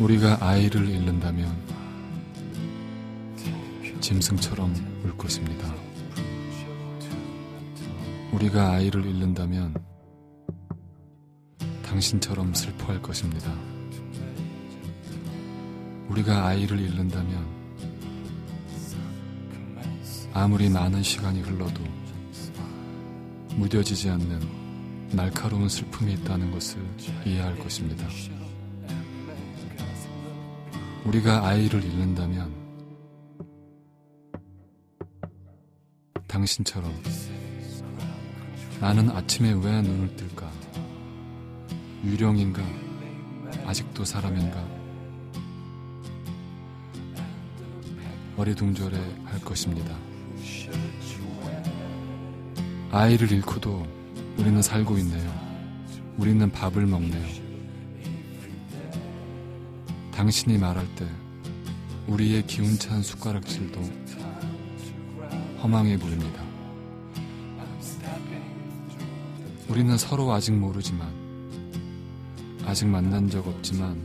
우리가 아이를 잃는다면 짐승처럼 울 것입니다. 우리가 아이를 잃는다면 당신처럼 슬퍼할 것입니다. 우리가 아이를 잃는다면 아무리 많은 시간이 흘러도 무뎌지지 않는 날카로운 슬픔이 있다는 것을 이해할 것입니다. 우리가 아이를 잃는다면 당신처럼 나는 아침에 왜 눈을 뜰까? 유령인가? 아직도 사람인가? 어리둥절해 할 것입니다. 아이를 잃고도 우리는 살고 있네요. 우리는 밥을 먹네요. 당신이 말할 때 우리의 기운찬 숟가락질도 허망해 보입니다. 우리는 서로 아직 모르지만, 아직 만난 적 없지만,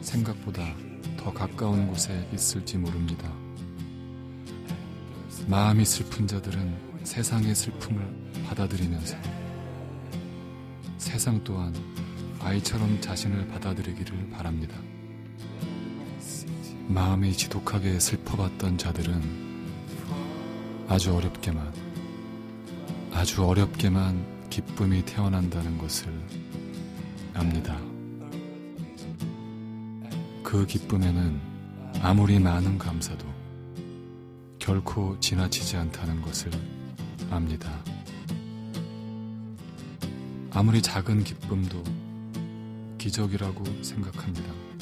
생각보다 더 가까운 곳에 있을지 모릅니다. 마음이 슬픈 자들은 세상의 슬픔을 받아들이면서 세상 또한 아이처럼 자신을 받아들이기를 바랍니다. 마음이 지독하게 슬퍼봤던 자들은 아주 어렵게만, 아주 어렵게만 기쁨이 태어난다는 것을 압니다. 그 기쁨에는 아무리 많은 감사도 결코 지나치지 않다는 것을 압니다. 아무리 작은 기쁨도 기적이라고 생각합니다.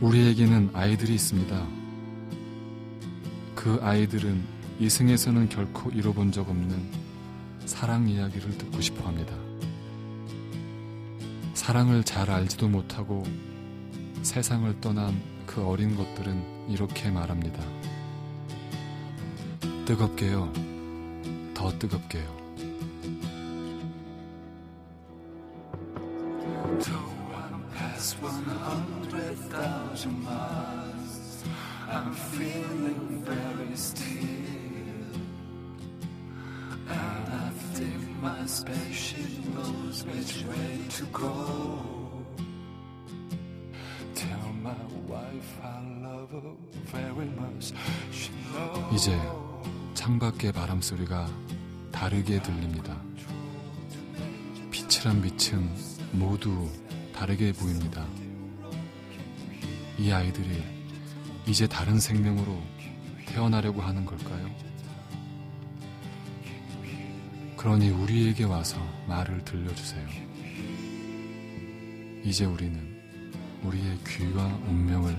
우리에게는 아이들이 있습니다. 그 아이들은 이승에서는 결코 이뤄본 적 없는 사랑 이야기를 듣고 싶어 합니다. 사랑을 잘 알지도 못하고 세상을 떠난 그 어린 것들은 이렇게 말합니다. 뜨겁게요. 더 뜨겁게요. 밖의 바람 소리가 다르게 들립니다. 빛이란 빛은 모두 다르게 보입니다. 이 아이들이 이제 다른 생명으로 태어나려고 하는 걸까요? 그러니 우리에게 와서 말을 들려주세요. 이제 우리는 우리의 귀와 운명을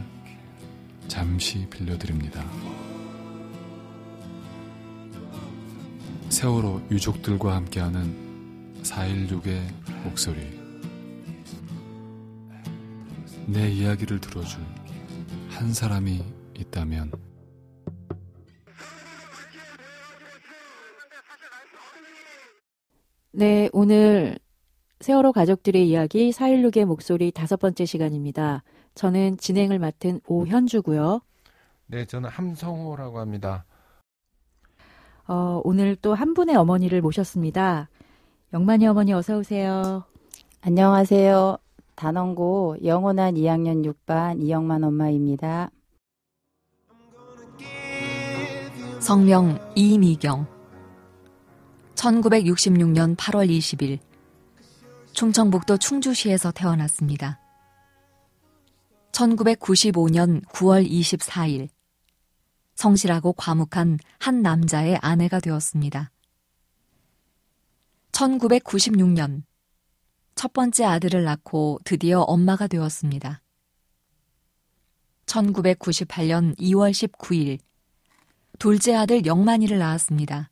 잠시 빌려드립니다. 세월호 유족들과 함께하는 4.16의 목소리. 내 이야기를 들어줄 한 사람이 있다면 네, 오늘 세월호 가족들의 이야기 416의 목소리 다섯 번째 시간입니다. 저는 진행을 맡은 오현주고요. 네, 저는 함성호라고 합니다. 어, 오늘 또 한 분의 어머니를 모셨습니다. 영만이 어머니 어서 오세요. 안녕하세요. 단원고 영원한 2학년 6반 이영만 엄마입니다. 성명 이미경 1966년 8월 20일 충청북도 충주시에서 태어났습니다. 1995년 9월 24일 성실하고 과묵한 한 남자의 아내가 되었습니다. 1996년 첫 번째 아들을 낳고 드디어 엄마가 되었습니다. 1998년 2월 19일 둘째 아들 영만이를 낳았습니다.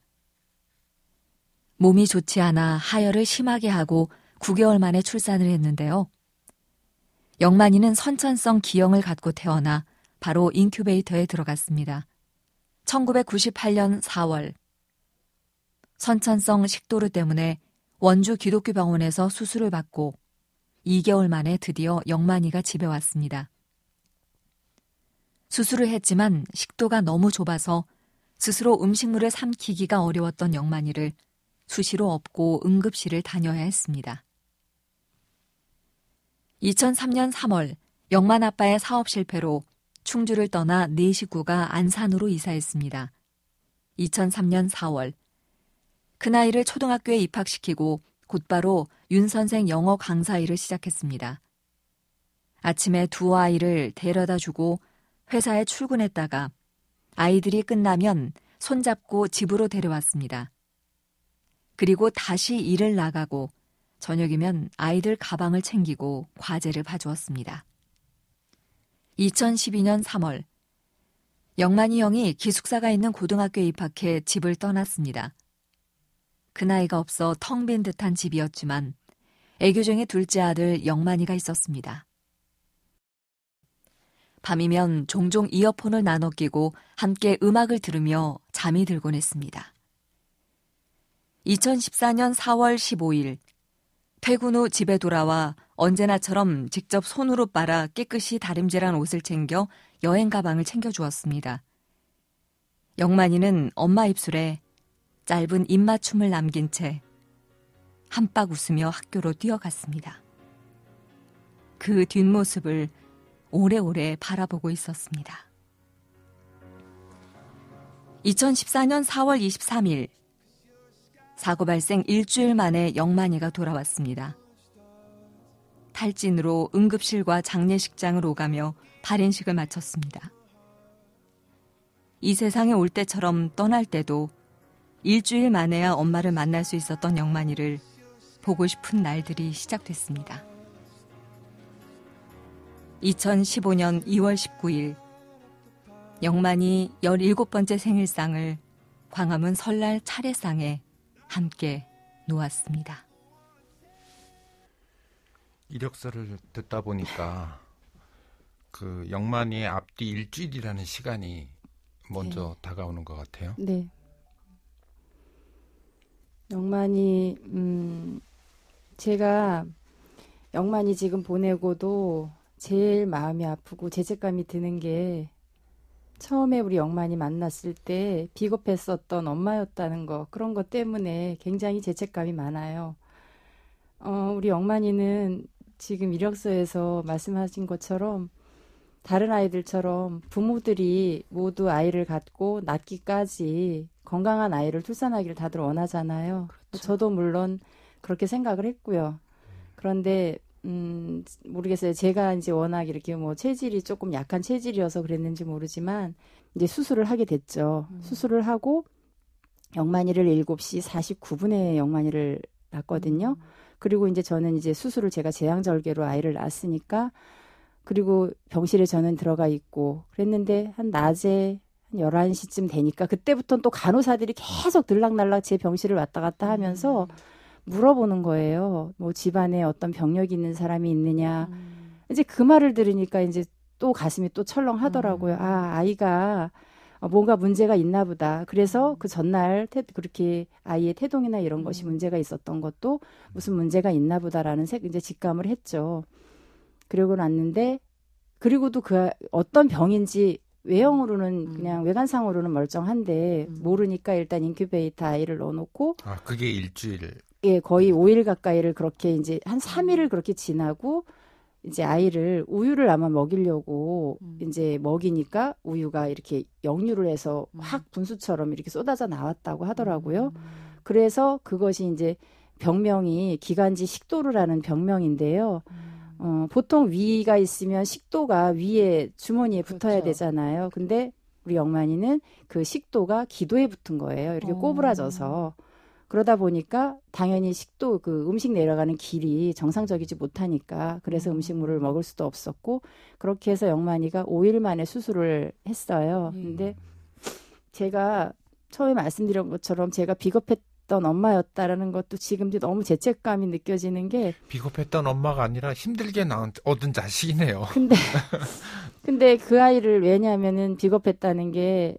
몸이 좋지 않아 하혈을 심하게 하고 9개월 만에 출산을 했는데요. 영만이는 선천성 기형을 갖고 태어나 바로 인큐베이터에 들어갔습니다. 1998년 4월 선천성 식도루 때문에 원주 기독교 병원에서 수술을 받고 2개월 만에 드디어 영만이가 집에 왔습니다. 수술을 했지만 식도가 너무 좁아서 스스로 음식물을 삼키기가 어려웠던 영만이를 수시로 업고 응급실을 다녀야 했습니다. 2003년 3월 영만 아빠의 사업 실패로 충주를 떠나 네 식구가 안산으로 이사했습니다. 2003년 4월 그 나이를 초등학교에 입학시키고 곧바로 윤 선생 영어 강사 일을 시작했습니다. 아침에 두 아이를 데려다 주고 회사에 출근했다가 아이들이 끝나면 손잡고 집으로 데려왔습니다. 그리고 다시 일을 나가고 저녁이면 아이들 가방을 챙기고 과제를 봐주었습니다. 2012년 3월 영만이 형이 기숙사가 있는 고등학교에 입학해 집을 떠났습니다. 그 나이가 없어 텅 빈 듯한 집이었지만 애교쟁이 둘째 아들 영만이가 있었습니다. 밤이면 종종 이어폰을 나눠 끼고 함께 음악을 들으며 잠이 들곤 했습니다. 2014년 4월 15일 퇴근 후 집에 돌아와 언제나처럼 직접 손으로 빨아 깨끗이 다림질한 옷을 챙겨 여행 가방을 챙겨주었습니다. 영만이는 엄마 입술에 짧은 입맞춤을 남긴 채 한박 웃으며 학교로 뛰어갔습니다. 그 뒷모습을 오래오래 바라보고 있었습니다. 2014년 4월 23일 사고 발생 일주일 만에 영만이가 돌아왔습니다. 탈진으로 응급실과 장례식장을 오가며 발인식을 마쳤습니다. 이 세상에 올 때처럼 떠날 때도 일주일 만에야 엄마를 만날 수 있었던 영만이를 보고 싶은 날들이 시작됐습니다. 2015년 2월 19일 영만이 17번째 생일상을 광화문 설날 차례상에 함께 놓았습니다. 이력서를 듣다 보니까 그 영만이의 앞뒤 일주일이라는 시간이 먼저 네. 다가오는 것 같아요. 네. 영만이 음 제가 영만이 지금 보내고도 제일 마음이 아프고 죄책감이 드는 게 처음에 우리 영만이 만났을 때 비겁했었던 엄마였다는 거 그런 것 때문에 굉장히 죄책감이 많아요. 어, 우리 영만이는 지금 이력서에서 말씀하신 것처럼 다른 아이들처럼 부모들이 모두 아이를 갖고 낳기까지 건강한 아이를 출산하기를 다들 원하잖아요. 그렇죠. 저도 물론 그렇게 생각을 했고요. 그런데 음, 모르겠어요. 제가 이제 워낙 이렇게 뭐 체질이 조금 약한 체질이어서 그랬는지 모르지만 이제 수술을 하게 됐죠. 음. 수술을 하고 영만이를 7시 49분에 영만이를 낳거든요. 음. 그리고 이제 저는 이제 수술을 제가 제왕절개로 아이를 낳았으니까 그리고 병실에 저는 들어가 있고 그랬는데 한 낮에 한 11시쯤 되니까 그때부터는 또 간호사들이 계속 들락날락 제 병실을 왔다 갔다 하면서 음. 물어보는 거예요. 뭐 집안에 어떤 병력이 있는 사람이 있느냐. 음. 이제 그 말을 들으니까 이제 또 가슴이 또 철렁하더라고요. 음. 아, 아이가 뭔가 문제가 있나 보다. 그래서 음. 그 전날 태, 그렇게 아이의 태동이나 이런 것이 음. 문제가 있었던 것도 무슨 문제가 있나 보다라는 색 이제 직감을 했죠. 그러고 났는데 그리고도 그 어떤 병인지 외형으로는 음. 그냥 외관상으로는 멀쩡한데 음. 모르니까 일단 인큐베이터 아이를 넣어놓고 아 그게 일주일 예 거의 5일 가까이를 그렇게 이제 한 3일을 그렇게 지나고 이제 아이를 우유를 아마 먹이려고 음. 이제 먹이니까 우유가 이렇게 역류를 해서 음. 확 분수처럼 이렇게 쏟아져 나왔다고 하더라고요. 음. 그래서 그것이 이제 병명이 기관지 식도루라는 병명인데요. 음. 어, 보통 위가 있으면 식도가 위에 주머니에 붙어야 그렇죠. 되잖아요. 근데 우리 영만이는 그 식도가 기도에 붙은 거예요. 이렇게 어. 꼬부라져서. 그러다 보니까 당연히 식도 그 음식 내려가는 길이 정상적이지 못하니까 그래서 음. 식물을 먹을 수도 없었고 그렇게 해서 영만이가 5일 만에 수술을 했어요. 음. 근데 제가 처음에 말씀드린 것처럼 제가 비겁했 비겁했던 엄마였다라는 것도 지금도 너무 죄책감이 느껴지는 게 비겁했던 엄마가 아니라 힘들게 낳은 얻은 자식이네요. 근데 근데 그 아이를 왜냐하면은 비겁했다는 게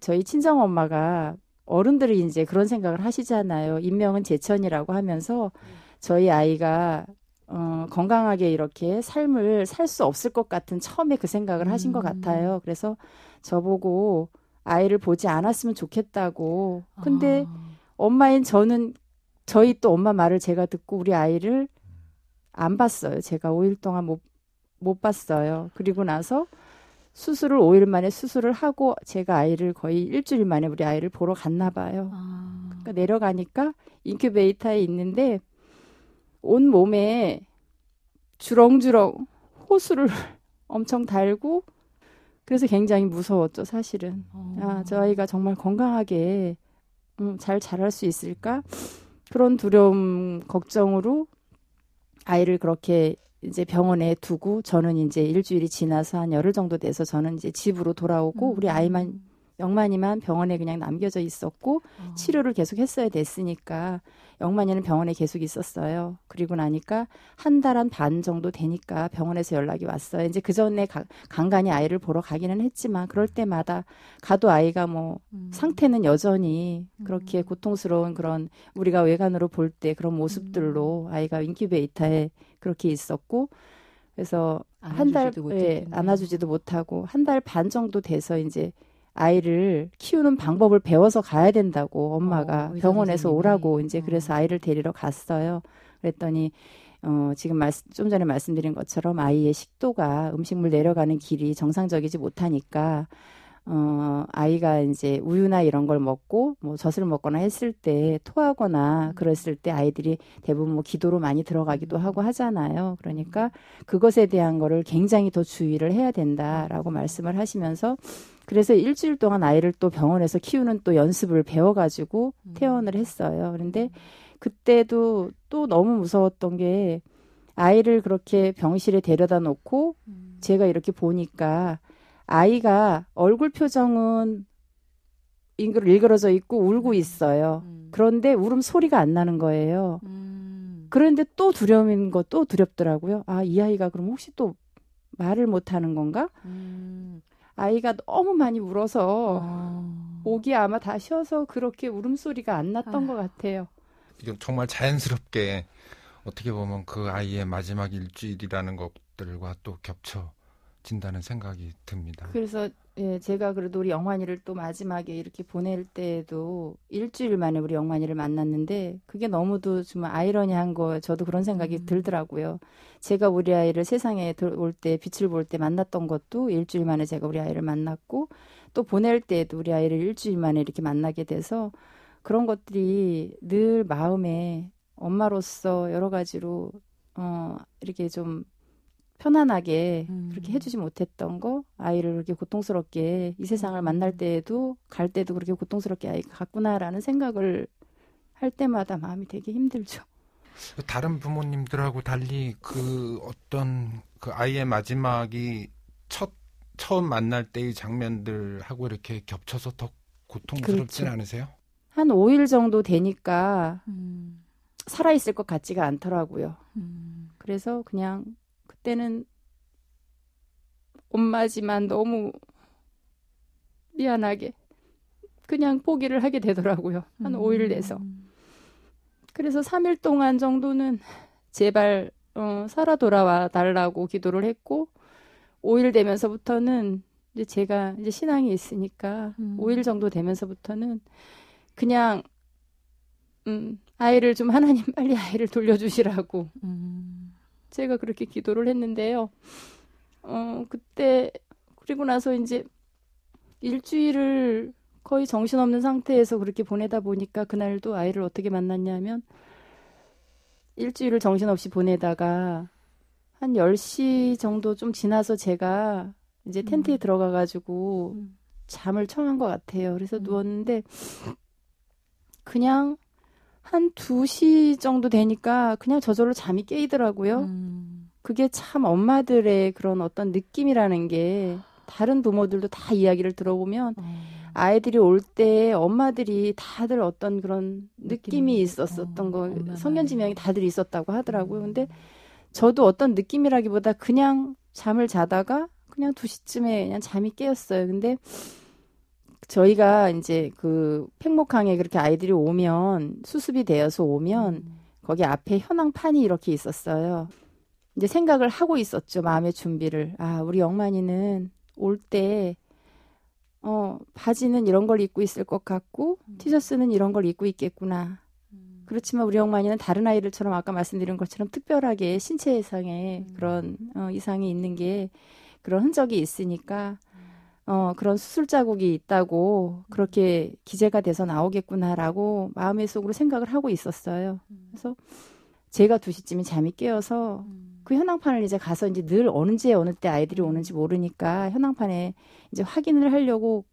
저희 친정 엄마가 어른들이 이제 그런 생각을 하시잖아요. 인명은 제천이라고 하면서 저희 아이가 어, 건강하게 이렇게 삶을 살 수 없을 것 같은 처음에 그 생각을 하신 것 음. 같아요. 그래서 저보고 아이를 보지 않았으면 좋겠다고. 근데 아. 엄마인 저는 저희 또 엄마 말을 제가 듣고 우리 아이를 안 봤어요. 제가 5일 동안 못, 못 봤어요. 그리고 나서 수술을 5일 만에 수술을 하고 제가 아이를 거의 일주일 만에 우리 아이를 보러 갔나 봐요. 아. 그러니까 내려가니까 인큐베이터에 있는데 온 몸에 주렁주렁 호수를 엄청 달고 그래서 굉장히 무서웠죠, 사실은. 어. 아, 저 아이가 정말 건강하게 음, 잘 자랄 수 있을까? 그런 두려움, 걱정으로 아이를 그렇게 이제 병원에 두고 저는 이제 일주일이 지나서 한 열흘 정도 돼서 저는 이제 집으로 돌아오고 우리 아이만 영만이만 병원에 그냥 남겨져 있었고 어. 치료를 계속 했어야 됐으니까 영만이는 병원에 계속 있었어요. 그리고 나니까 한 달 한 반 정도 되니까 병원에서 연락이 왔어요. 이제 그 전에 가- 간간히 아이를 보러 가기는 했지만 그럴 때마다 가도 아이가 뭐 음. 상태는 여전히 그렇게 음. 고통스러운 그런 우리가 외관으로 볼 때 그런 음. 모습들로 아이가 인큐베이터에 그렇게 있었고 그래서 한달 안아주지도 예. 안아주지도 못하고 한 달 반 정도 돼서 이제 아이를 키우는 방법을 배워서 가야 된다고 엄마가 어, 병원에서. 오라고 이제 어. 그래서 아이를 데리러 갔어요. 그랬더니 어 지금 말씀 좀 전에 말씀드린 것처럼 아이의 식도가 음식물 내려가는 길이 정상적이지 못하니까 어 아이가 이제 우유나 이런 걸 먹고 뭐 젖을 먹거나 했을 때 토하거나 그랬을 때 아이들이 대부분 뭐 기도로 많이 들어가기도 하고 하잖아요. 그러니까 그것에 대한 거를 굉장히 더 주의를 해야 된다라고 말씀을 하시면서 그래서 일주일 동안 아이를 또 병원에서 키우는 또 연습을 배워가지고 음. 퇴원을 했어요. 그런데 그때도 또 너무 무서웠던 게 아이를 그렇게 병실에 데려다 놓고 음. 제가 이렇게 보니까 아이가 얼굴 표정은 잉글- 일그러져 있고 울고 있어요. 음. 그런데 울음 소리가 안 나는 거예요. 음. 그런데 또 두려움인 거 또 두렵더라고요. 아, 이 아이가 그럼 혹시 또 말을 못 하는 건가? 음. 아이가 너무 많이 울어서 어. 목이 아마 다 쉬어서 그렇게 울음소리가 안 났던 아. 것 같아요. 정말 자연스럽게 어떻게 보면 그 아이의 마지막 일주일이라는 것들과 또 겹쳐 진다는 생각이 듭니다. 그래서 예, 제가 그래도 우리 영환이를 또 마지막에 이렇게 보낼 때에도 일주일 만에 우리 영환이를 만났는데 그게 너무도 정말 아이러니한 거 저도 그런 생각이 음. 들더라고요. 제가 우리 아이를 세상에 올 때 빛을 볼 때 만났던 것도 일주일 만에 제가 우리 아이를 만났고 또 보낼 때에도 우리 아이를 일주일 만에 이렇게 만나게 돼서 그런 것들이 늘 마음에 엄마로서 여러 가지로 어 이렇게 좀 편안하게 음. 그렇게 해주지 못했던 거 아이를 그렇게 고통스럽게 이 세상을 음. 만날 때에도 갈 때도 그렇게 고통스럽게 아이가 갔구나라는 생각을 할 때마다 마음이 되게 힘들죠. 다른 부모님들하고 달리 그 어떤 그 아이의 마지막이 첫 처음 만날 때의 장면들하고 이렇게 겹쳐서 더 고통스럽진 그렇죠. 않으세요? 한 5일 정도 되니까 음. 살아있을 것 같지가 않더라고요. 음. 그래서 그냥 그 때는 엄마지만 너무 미안하게 그냥 포기를 하게 되더라고요. 한 음. 5일 내서. 그래서 3일 동안 정도는 제발 어, 살아 돌아와 달라고 기도를 했고 5일 되면서부터는 이제 제가 이제 신앙이 있으니까 음. 5일 정도 되면서부터는 그냥 음, 아이를 좀 하나님 빨리 아이를 돌려주시라고 음. 제가 그렇게 기도를 했는데요. 어, 그때, 그리고 나서 이제 일주일을 거의 정신없는 상태에서 그렇게 보내다 보니까 그날도 아이를 어떻게 만났냐면 일주일을 정신없이 보내다가 한 10시 정도 좀 지나서 제가 이제 텐트에 음. 들어가 가지고 음. 잠을 청한 것 같아요. 그래서 음. 누웠는데 그냥 한 2시 정도 되니까 그냥 저절로 잠이 깨이더라고요. 음. 그게 참 엄마들의 그런 어떤 느낌이라는 게 다른 부모들도 다 이야기를 들어보면 어. 아이들이 올 때 엄마들이 다들 어떤 그런 느낌이 느낌이 있었었던 어, 거. 성견지명이 다들 있었다고 하더라고요. 음. 근데 저도 어떤 느낌이라기보다 그냥 잠을 자다가 그냥 2시쯤에 그냥 잠이 깨었어요. 근데 저희가 이제 그 팽목항에 그렇게 아이들이 오면 수습이 되어서 오면 음. 거기 앞에 현황판이 이렇게 있었어요. 이제 생각을 하고 있었죠. 마음의 준비를. 아, 우리 영만이는 올 때, 어, 바지는 이런 걸 입고 있을 것 같고, 음. 티셔츠는 이런 걸 입고 있겠구나. 그렇지만 우리 영만이는 다른 아이들처럼 아까 말씀드린 것처럼 특별하게 신체 이상의 음. 그런 어, 이상이 있는 게 그런 흔적이 있으니까 어, 그런 수술 자국이 있다고 그렇게 기재가 돼서 나오겠구나라고 마음의 속으로 생각을 하고 있었어요. 그래서 제가 2시쯤에 잠이 깨어서 그 현황판을 이제 가서 이제 늘 어느지에 어느 때 아이들이 오는지 모르니까 현황판에 이제 확인을 하려고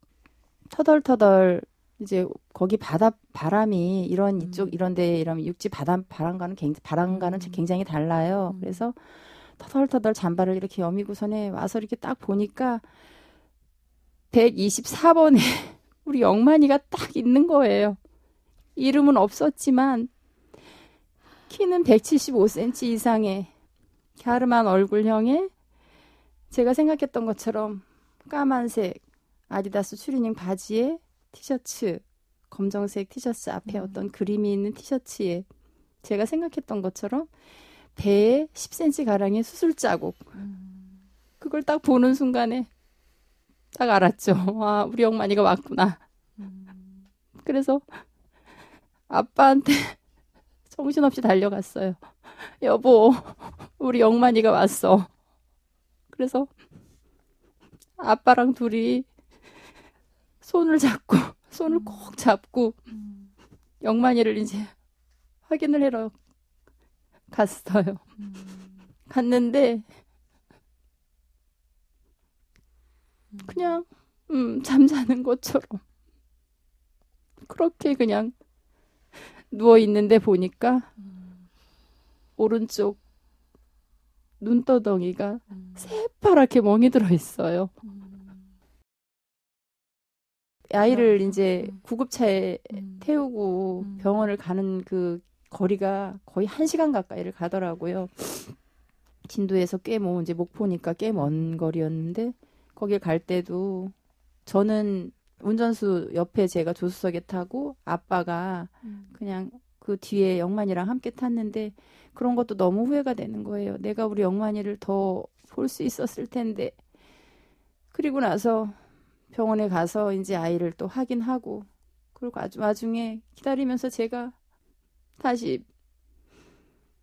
터덜터덜 이제 거기 바다 바람이 이런 이쪽 이런데 이런 육지 바다 바람과는 굉장히 바람과는 굉장히 달라요. 음. 그래서 터덜터덜 잠바를 이렇게 여미고선에 와서 이렇게 딱 보니까 124번에 우리 영만이가 딱 있는 거예요. 이름은 없었지만 키는 175cm 이상의 갸름한 얼굴형에 제가 생각했던 것처럼 까만색 아디다스 추리닝 바지에 티셔츠 검정색 티셔츠 앞에 음. 어떤 그림이 있는 티셔츠에 제가 생각했던 것처럼 배에 10cm 가량의 수술 자국 음. 그걸 딱 보는 순간에 딱 알았죠. 와, 우리 영만이가 왔구나. 음. 그래서 아빠한테 정신없이 달려갔어요. 여보, 우리 영만이가 왔어. 그래서 아빠랑 둘이 손을 잡고, 손을 꼭 잡고, 영만이를 이제 확인을 하러 갔어요. 갔는데, 그냥, 음, 잠자는 것처럼. 그렇게 그냥 누워 있는데 보니까 오른쪽 눈떠덩이가 새파랗게 멍이 들어 있어요. 아이를 이제 구급차에 태우고 음. 병원을 가는 그 거리가 거의 한 시간 가까이를 가더라고요. 진도에서 꽤 뭐 이제 목포니까 꽤 먼 거리였는데 거길 갈 때도 저는 운전수 옆에 제가 조수석에 타고 아빠가 그냥 그 뒤에 영만이랑 함께 탔는데 그런 것도 너무 후회가 되는 거예요. 내가 우리 영만이를 더 볼 수 있었을 텐데. 그리고 나서 병원에 가서 이제 아이를 또 확인하고 그리고 아주 와중에 기다리면서 제가 다시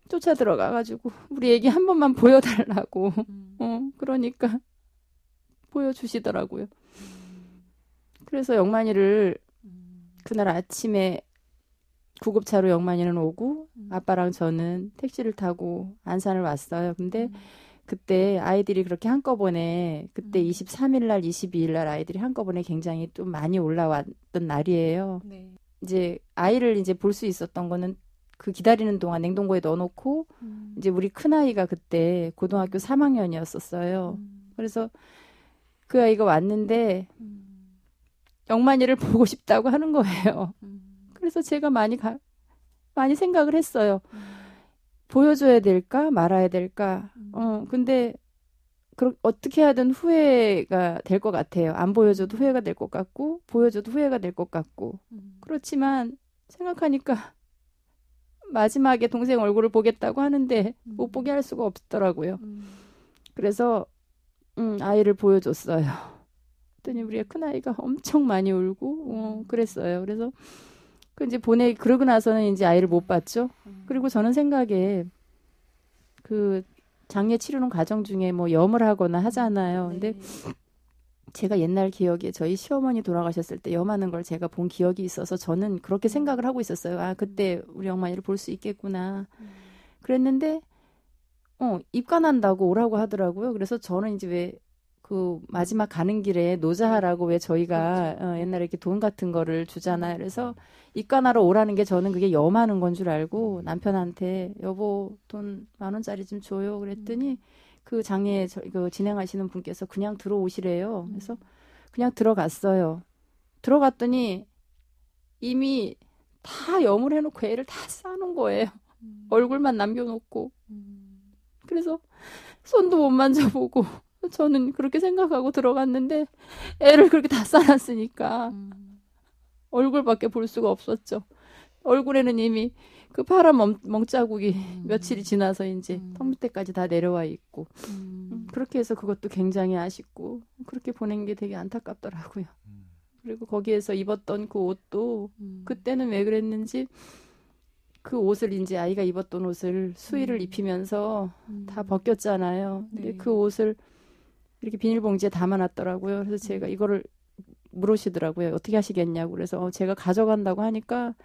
쫓아 들어가 가지고 우리 애기 한 번만 보여달라고 어 그러니까 보여주시더라고요. 그래서 영만이를 그날 아침에 구급차로 영만이는 오고 아빠랑 저는 택시를 타고 안산을 왔어요. 근데 그때 아이들이 그렇게 한꺼번에 그때 23일 날 22일 날 아이들이 한꺼번에 굉장히 좀 많이 올라왔던 날이에요. 네. 이제 아이를 이제 볼 수 있었던 거는 그 기다리는 동안 냉동고에 넣어놓고 이제 우리 큰 아이가 그때 고등학교 3학년이었었어요. 그래서 그 아이가 왔는데 영만이를 보고 싶다고 하는 거예요. 그래서 제가 많이 가, 많이 생각을 했어요. 보여줘야 될까 말아야 될까. 어 근데 그 어떻게 하든 후회가 될 것 같아요. 안 보여줘도 후회가 될 것 같고 보여줘도 후회가 될 것 같고 그렇지만 생각하니까 마지막에 동생 얼굴을 보겠다고 하는데 못 보게 할 수가 없더라고요. 그래서 음, 아이를 보여줬어요. 그랬더니 우리 큰 아이가 엄청 많이 울고 어, 그랬어요. 그래서 그 이제 보내 그러고 나서는 이제 아이를 못 봤죠. 그리고 저는 생각에 그 장례 치르는 과정 중에 뭐 염을 하거나 하잖아요. 근데 제가 옛날 기억에 저희 시어머니 돌아가셨을 때 염하는 걸 제가 본 기억이 있어서 저는 그렇게 생각을 하고 있었어요. 아 그때 우리 엄마를 볼 수 있겠구나. 그랬는데 어 입관한다고 오라고 하더라고요. 그래서 저는 이제 왜 그 마지막 가는 길에 노자하라고 왜 저희가 어, 옛날에 이렇게 돈 같은 거를 주잖아요. 그래서 입관하러 오라는 게 저는 그게 염하는 건 줄 알고 남편한테 여보 돈 만 원짜리 좀 줘요. 그랬더니 그 장례 저, 그 진행하시는 분께서 그냥 들어오시래요. 그래서 그냥 들어갔어요. 들어갔더니 이미 다 염을 해놓고 애를 다 싸놓은 거예요. 얼굴만 남겨놓고. 그래서 손도 못 만져보고 저는 그렇게 생각하고 들어갔는데 애를 그렇게 다 쌓았으니까 음. 얼굴밖에 볼 수가 없었죠. 얼굴에는 이미 그 파란 멍, 멍자국이 음. 며칠이 지나서 이제 음. 턱 밑에까지 다 내려와 있고 음. 음. 그렇게 해서 그것도 굉장히 아쉽고 그렇게 보낸 게 되게 안타깝더라고요. 음. 그리고 거기에서 입었던 그 옷도 음. 그때는 왜 그랬는지 그 옷을 이제 아이가 입었던 옷을 수의를 입히면서 다 벗겼잖아요. 근데 네. 그 옷을 이렇게 비닐봉지에 담아놨더라고요. 그래서 제가 이거를 물으시더라고요. 어떻게 하시겠냐고. 그래서 어, 제가 가져간다고 하니까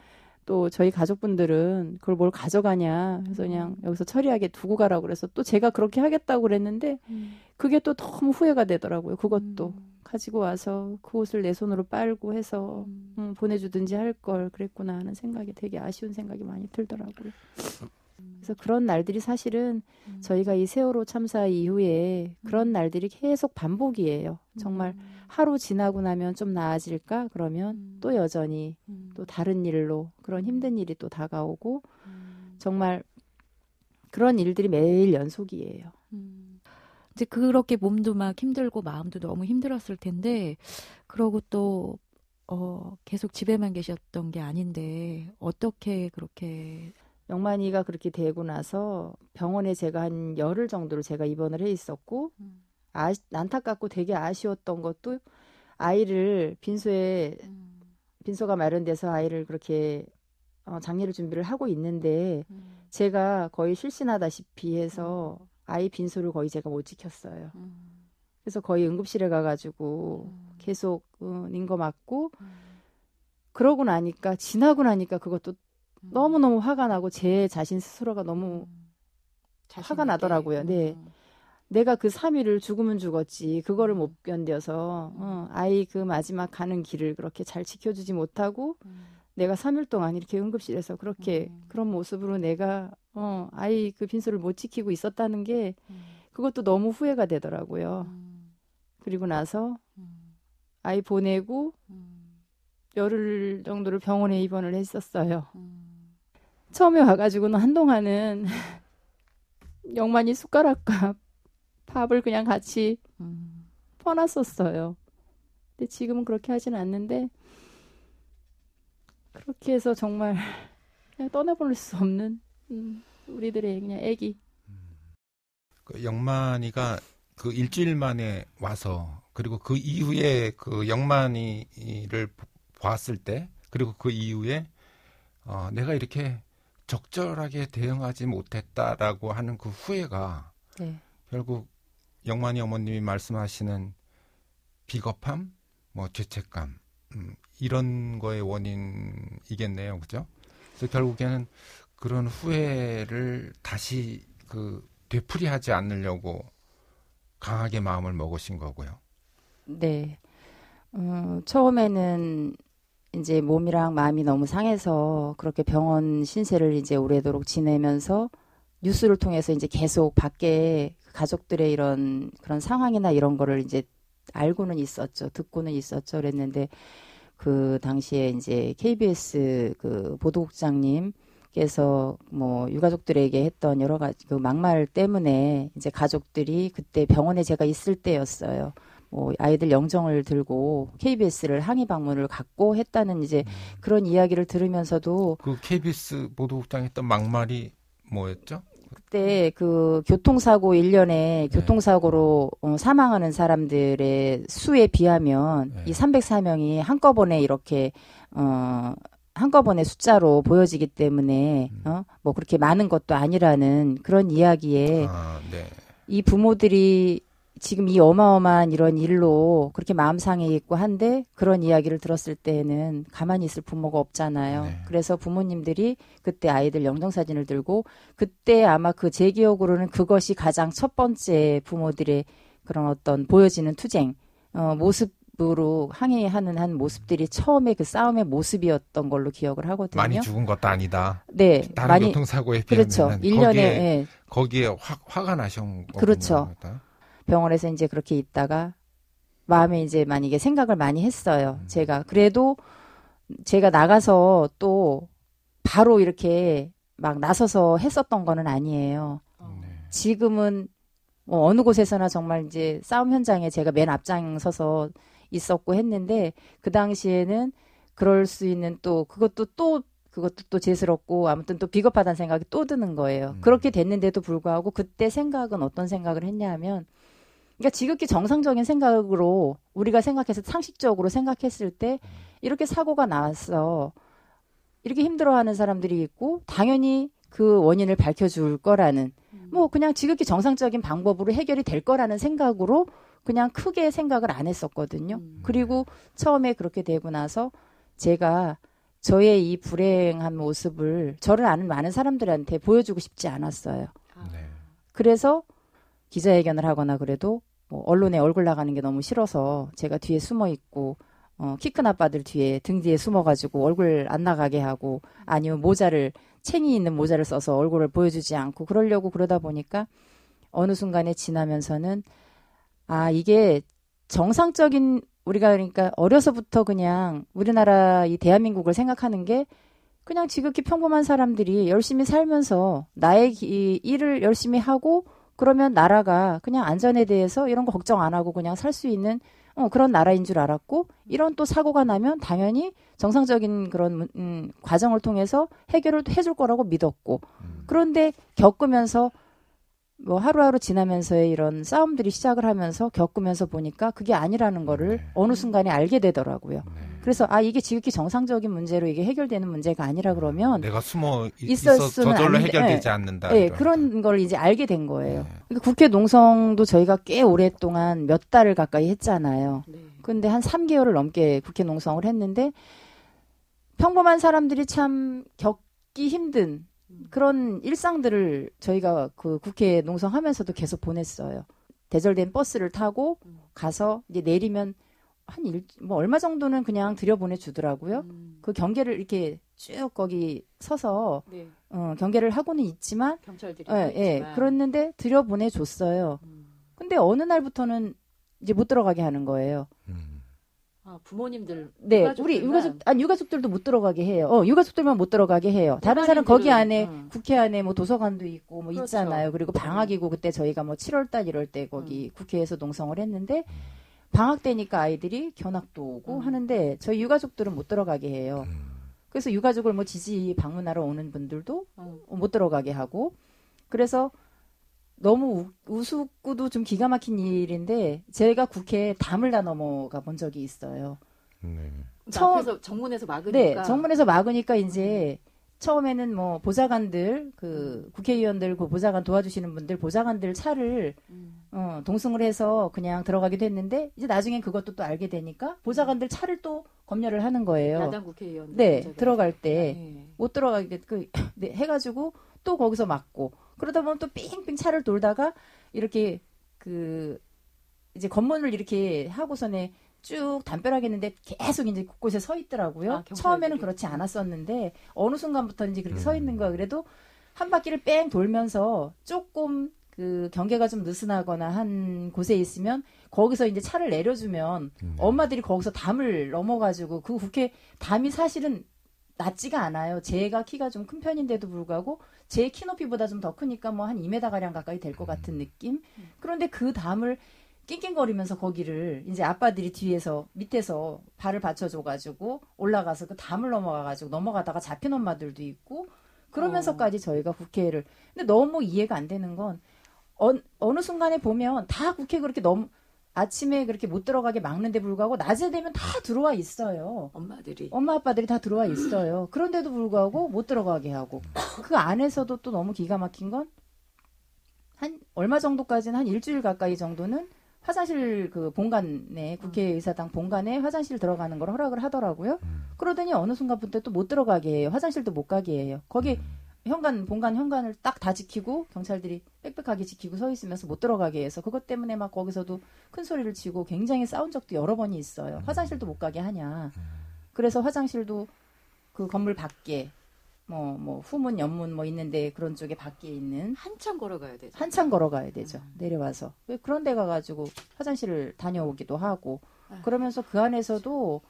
또 저희 가족분들은 그걸 뭘 가져가냐. 그래서 그냥 음. 여기서 처리하게 두고 가라고 그래서 또 제가 그렇게 하겠다고 그랬는데 음. 그게 또 너무 후회가 되더라고요. 그것도. 음. 가지고 와서 그 옷을 내 손으로 빨고 해서 음. 음, 보내주든지 할 걸 그랬구나 하는 생각이 되게 아쉬운 생각이 많이 들더라고요. 그래서 그런 날들이 사실은 음. 저희가 이 세월호 참사 이후에 그런 음. 날들이 계속 반복이에요. 정말 음. 하루 지나고 나면 좀 나아질까? 그러면 음. 또 여전히 음. 또 다른 일로 그런 힘든 일이 또 다가오고 정말 그런 일들이 매일 연속이에요. 이제 그렇게 몸도 막 힘들고 마음도 너무 힘들었을 텐데 그러고 또 어, 계속 집에만 계셨던 게 아닌데 어떻게 그렇게 영만이가 그렇게 되고 나서 병원에 제가 한 열흘 정도를 제가 입원을 해 있었고 음. 아, 안타깝고 되게 아쉬웠던 것도 아이를 빈소에 음. 빈소가 마련돼서 아이를 그렇게 어, 장례를 준비를 하고 있는데 음. 제가 거의 실신하다시피 해서 음. 아이 빈소를 거의 제가 못 지켰어요. 음. 그래서 거의 응급실에 가가지고 음. 계속 어, 닌거 맞고 그러고 나니까 지나고 나니까 그것도 음. 너무 너무 화가 나고 제 자신 스스로가 너무 음. 화가 나더라고요. 네. 음. 내가 그 3일을 죽으면 죽었지. 그거를 못 견뎌서, 어, 아이 그 마지막 가는 길을 그렇게 잘 지켜주지 못하고, 내가 3일 동안 이렇게 응급실에서 그렇게 그런 모습으로 내가, 어, 아이 그 빈소를 못 지키고 있었다는 게, 그것도 너무 후회가 되더라고요. 그리고 나서, 아이 보내고, 열흘 정도를 병원에 입원을 했었어요. 처음에 와가지고는 한동안은 영만이 숟가락과 밥을 그냥 같이 음. 퍼놨었어요. 근데 지금은 그렇게 하진 않는데 그렇게 해서 정말 그냥 떠나보낼 수 없는 음, 우리들의 그냥 애기. 그 영만이가 그 일주일 만에 와서 그리고 그 이후에 그 영만이를 봤을 때 그리고 그 이후에 어, 내가 이렇게 적절하게 대응하지 못했다라고 하는 그 후회가 네. 결국 영만이 어머님이 말씀하시는 비겁함, 뭐 죄책감 음, 이런 거의 원인이겠네요, 그죠? 그래서 결국에는 그런 후회를 다시 그 되풀이하지 않으려고 강하게 마음을 먹으신 거고요. 네. 음, 처음에는 이제 몸이랑 마음이 너무 상해서 그렇게 병원 신세를 이제 오래도록 지내면서 뉴스를 통해서 이제 계속 밖에 가족들의 이런 그런 상황이나 이런 거를 이제 알고는 있었죠. 듣고는 있었죠. 그랬는데 그 당시에 이제 KBS 그 보도국장님께서 뭐 유가족들에게 했던 여러 가지 그 막말 때문에 이제 가족들이 그때 병원에 제가 있을 때였어요. 뭐 아이들 영정을 들고 KBS를 항의 방문을 갖고 했다는 이제 음. 그런 이야기를 들으면서도 그 KBS 보도국장 했던 막말이 뭐였죠? 그때 그 교통사고 1년에 네. 교통사고로 어, 사망하는 사람들의 수에 비하면 네. 이 304명이 한꺼번에 이렇게 어 한꺼번에 숫자로 보여지기 때문에 음. 어뭐 그렇게 많은 것도 아니라는 그런 이야기에 아, 네. 이 부모들이 지금 이 어마어마한 이런 일로 그렇게 마음 상해 있고 한데 그런 이야기를 들었을 때는 가만히 있을 부모가 없잖아요. 네. 그래서 부모님들이 그때 아이들 영정 사진을 들고 그때 아마 그 제 기억으로는 그것이 가장 첫 번째 부모들의 그런 어떤 보여지는 투쟁 어, 모습으로 항의하는 한 모습들이 처음에 그 싸움의 모습이었던 걸로 기억을 하거든요. 많이 죽은 것도 아니다. 네, 다른 많이, 교통사고에 그렇죠. 비하면 그렇죠. 1년에 거기에, 예. 거기에 화, 화가 나신 거군요. 그렇죠. 병원에서 이제 그렇게 있다가 마음에 이제 만약에 생각을 많이 했어요. 음. 제가 그래도 제가 나가서 또 바로 이렇게 막 나서서 했었던 거는 아니에요. 네. 지금은 뭐 어느 곳에서나 정말 이제 싸움 현장에 제가 맨 앞장 서서 있었고 했는데 그 당시에는 그럴 수 있는 또 그것도 또 그것도 또 죄스럽고 아무튼 또 비겁하다는 생각이 또 드는 거예요. 음. 그렇게 됐는데도 불구하고 그때 생각은 어떤 생각을 했냐면 그러니까 지극히 정상적인 생각으로 우리가 생각해서 상식적으로 생각했을 때 이렇게 사고가 나왔어. 이렇게 힘들어하는 사람들이 있고 당연히 그 원인을 밝혀줄 거라는 뭐 그냥 지극히 정상적인 방법으로 해결이 될 거라는 생각으로 그냥 크게 생각을 안 했었거든요. 음. 그리고 처음에 그렇게 되고 나서 제가 저의 이 불행한 모습을 저를 아는 많은 사람들한테 보여주고 싶지 않았어요. 네. 그래서 기자회견을 하거나 그래도 뭐 언론에 얼굴 나가는 게 너무 싫어서 제가 뒤에 숨어 있고 어, 키 큰 아빠들 뒤에 등 뒤에 숨어가지고 얼굴 안 나가게 하고 아니면 모자를 챙이 있는 모자를 써서 얼굴을 보여주지 않고 그러려고 그러다 보니까 어느 순간에 지나면서는 아 이게 정상적인 우리가 그러니까 어려서부터 그냥 우리나라 이 대한민국을 생각하는 게 그냥 지극히 평범한 사람들이 열심히 살면서 나의 기- 일을 열심히 하고 그러면 나라가 그냥 안전에 대해서 이런 거 걱정 안 하고 그냥 살 수 있는 어, 그런 나라인 줄 알았고 이런 또 사고가 나면 당연히 정상적인 그런 문- 음, 과정을 통해서 해결을 해줄 거라고 믿었고 음. 그런데 겪으면서 뭐 하루하루 지나면서의 이런 싸움들이 시작을 하면서 겪으면서 보니까 그게 아니라는 거를 네. 어느 순간에 알게 되더라고요. 네. 그래서 아 이게 지극히 정상적인 문제로 이게 해결되는 문제가 아니라 그러면 내가 숨어 있- 있었으면 있어 저절로. 해결되지 네. 않는다. 네. 그런 걸 이제 알게 된 거예요. 네. 그러니까 국회 농성도 저희가 꽤 오랫동안 몇 달을 가까이 했잖아요. 네. 근데 한 3개월을 넘게 국회 농성을 했는데 평범한 사람들이 참 겪기 힘든 그런 일상들을 저희가 그 국회 농성하면서도 계속 보냈어요. 대절된 버스를 타고 가서 이제 내리면 한 일, 뭐 얼마 정도는 그냥 들여보내 주더라고요. 음. 그 경계를 이렇게 쭉 거기 서서 네. 어, 경계를 하고는 있지만 경찰들이 예, 예, 그랬는데 들여보내 줬어요. 음. 근데 어느 날부터는 이제 못 들어가게 하는 거예요. 음. 아, 부모님들 네, 유가족들만? 우리 유가족 아니 유가족들도 못 들어가게 해요. 어, 유가족들만 못 들어가게 해요. 다른 사람 거기 안에 응. 국회 안에 뭐 도서관도 있고 뭐 그렇죠. 있잖아요. 그리고 방학이고 그때 저희가 뭐 7월 달 이럴 때 거기 음. 국회에서 농성을 했는데 방학 때니까 아이들이 견학도 오고 음. 하는데 저희 유가족들은 못 들어가게 해요. 음. 그래서 유가족을 뭐 지지 방문하러 오는 분들도 어. 못 들어가게 하고 그래서 너무 우, 우습고도 좀 기가 막힌 일인데 제가 국회에 담을 다 넘어가 본 적이 있어요. 네. 처음- 앞에서 정문에서 막으니까 네, 정문에서 막으니까 이제 처음에는 뭐 보좌관들 그 국회의원들 그 보좌관 도와주시는 분들 보좌관들 차를 음. 어, 동승을 해서 그냥 들어가기도 했는데 이제 나중엔 그것도 또 알게 되니까 보좌관들 차를 또 검열을 하는 거예요. 야당 국회의원 네, 들어갈 때 네. 못 들어가게 그 네, 해가지고 또 거기서 막고 그러다 보면 또 삥삥 차를 돌다가 이렇게 그 이제 검문을 이렇게 하고선에 쭉 담벼락에 있는데 계속 이제 곳곳에 서 있더라고요. 아. 처음에는 그렇지 않았었는데 어느 순간부터인지 그렇게 서 있는 음. 거야. 그래도 한 바퀴를 뺑 돌면서 조금 그 경계가 좀 느슨하거나 한 곳에 있으면 거기서 이제 차를 내려주면 네. 엄마들이 거기서 담을 넘어가지고 그 국회 담이 사실은 낮지가 않아요. 제가 키가 좀 큰 편인데도 불구하고 제 키 높이보다 좀 더 크니까 뭐 한 2m 가량 가까이 될 것 같은 느낌. 그런데 그 담을 낑낑거리면서 거기를 이제 아빠들이 뒤에서 밑에서 발을 받쳐줘가지고 올라가서 그 담을 넘어가가지고 넘어가다가 잡힌 엄마들도 있고 그러면서까지 저희가 국회를. 근데 너무 이해가 안 되는 건 어, 어느 순간에 보면 다 국회 그렇게 너무 아침에 그렇게 못 들어가게 막는데 불구하고 낮에 되면 다 들어와 있어요. 엄마들이 엄마 아빠들이 다 들어와 있어요. 그런데도 불구하고 못 들어가게 하고 그 안에서도 또 너무 기가 막힌 건 한 얼마 정도까지는 한 일주일 가까이 정도는 화장실 그 본관에 국회의사당 본관에 화장실 들어가는 걸 허락을 하더라고요. 음. 그러더니 어느 순간부터 또 못 들어가게 해요. 화장실도 못 가게 해요. 거기 현관 본관 현관을 딱 다 지키고 경찰들이 빽빽하게 지키고 서 있으면서 못 들어가게 해서 그것 때문에 막 거기서도 큰 소리를 치고 굉장히 싸운 적도 여러 번이 있어요. 화장실도 못 가게 하냐. 그래서 화장실도 그 건물 밖에 뭐 뭐 후문 연문 뭐 있는데 그런 쪽에 밖에 있는 한참 걸어가야 되죠. 한참 걸어가야 되죠. 내려와서 왜 그런 데 가가지고 화장실을 다녀오기도 하고 아휴. 그러면서 그 안에서도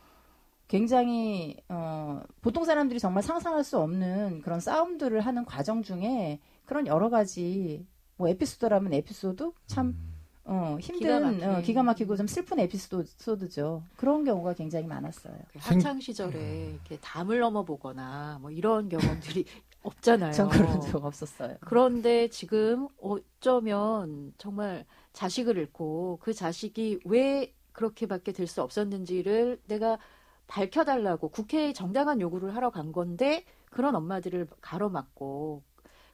굉장히 어, 보통 사람들이 정말 상상할 수 없는 그런 싸움들을 하는 과정 중에 그런 여러 가지 뭐 에피소드라면 에피소드 참 음. 어, 기가 힘든 막히네. 어, 기가 막히고 좀 슬픈 에피소드죠. 그런 경우가 굉장히 많았어요. 그 생- 학창 시절에 이렇게 담을 넘어보거나 뭐 이런 경험들이 없잖아요. 전 그런 적 없었어요. 그런데 지금 어쩌면 정말 자식을 잃고 그 자식이 왜 그렇게밖에 될 수 없었는지를 내가 밝혀달라고 국회에 정당한 요구를 하러 간 건데 그런 엄마들을 가로막고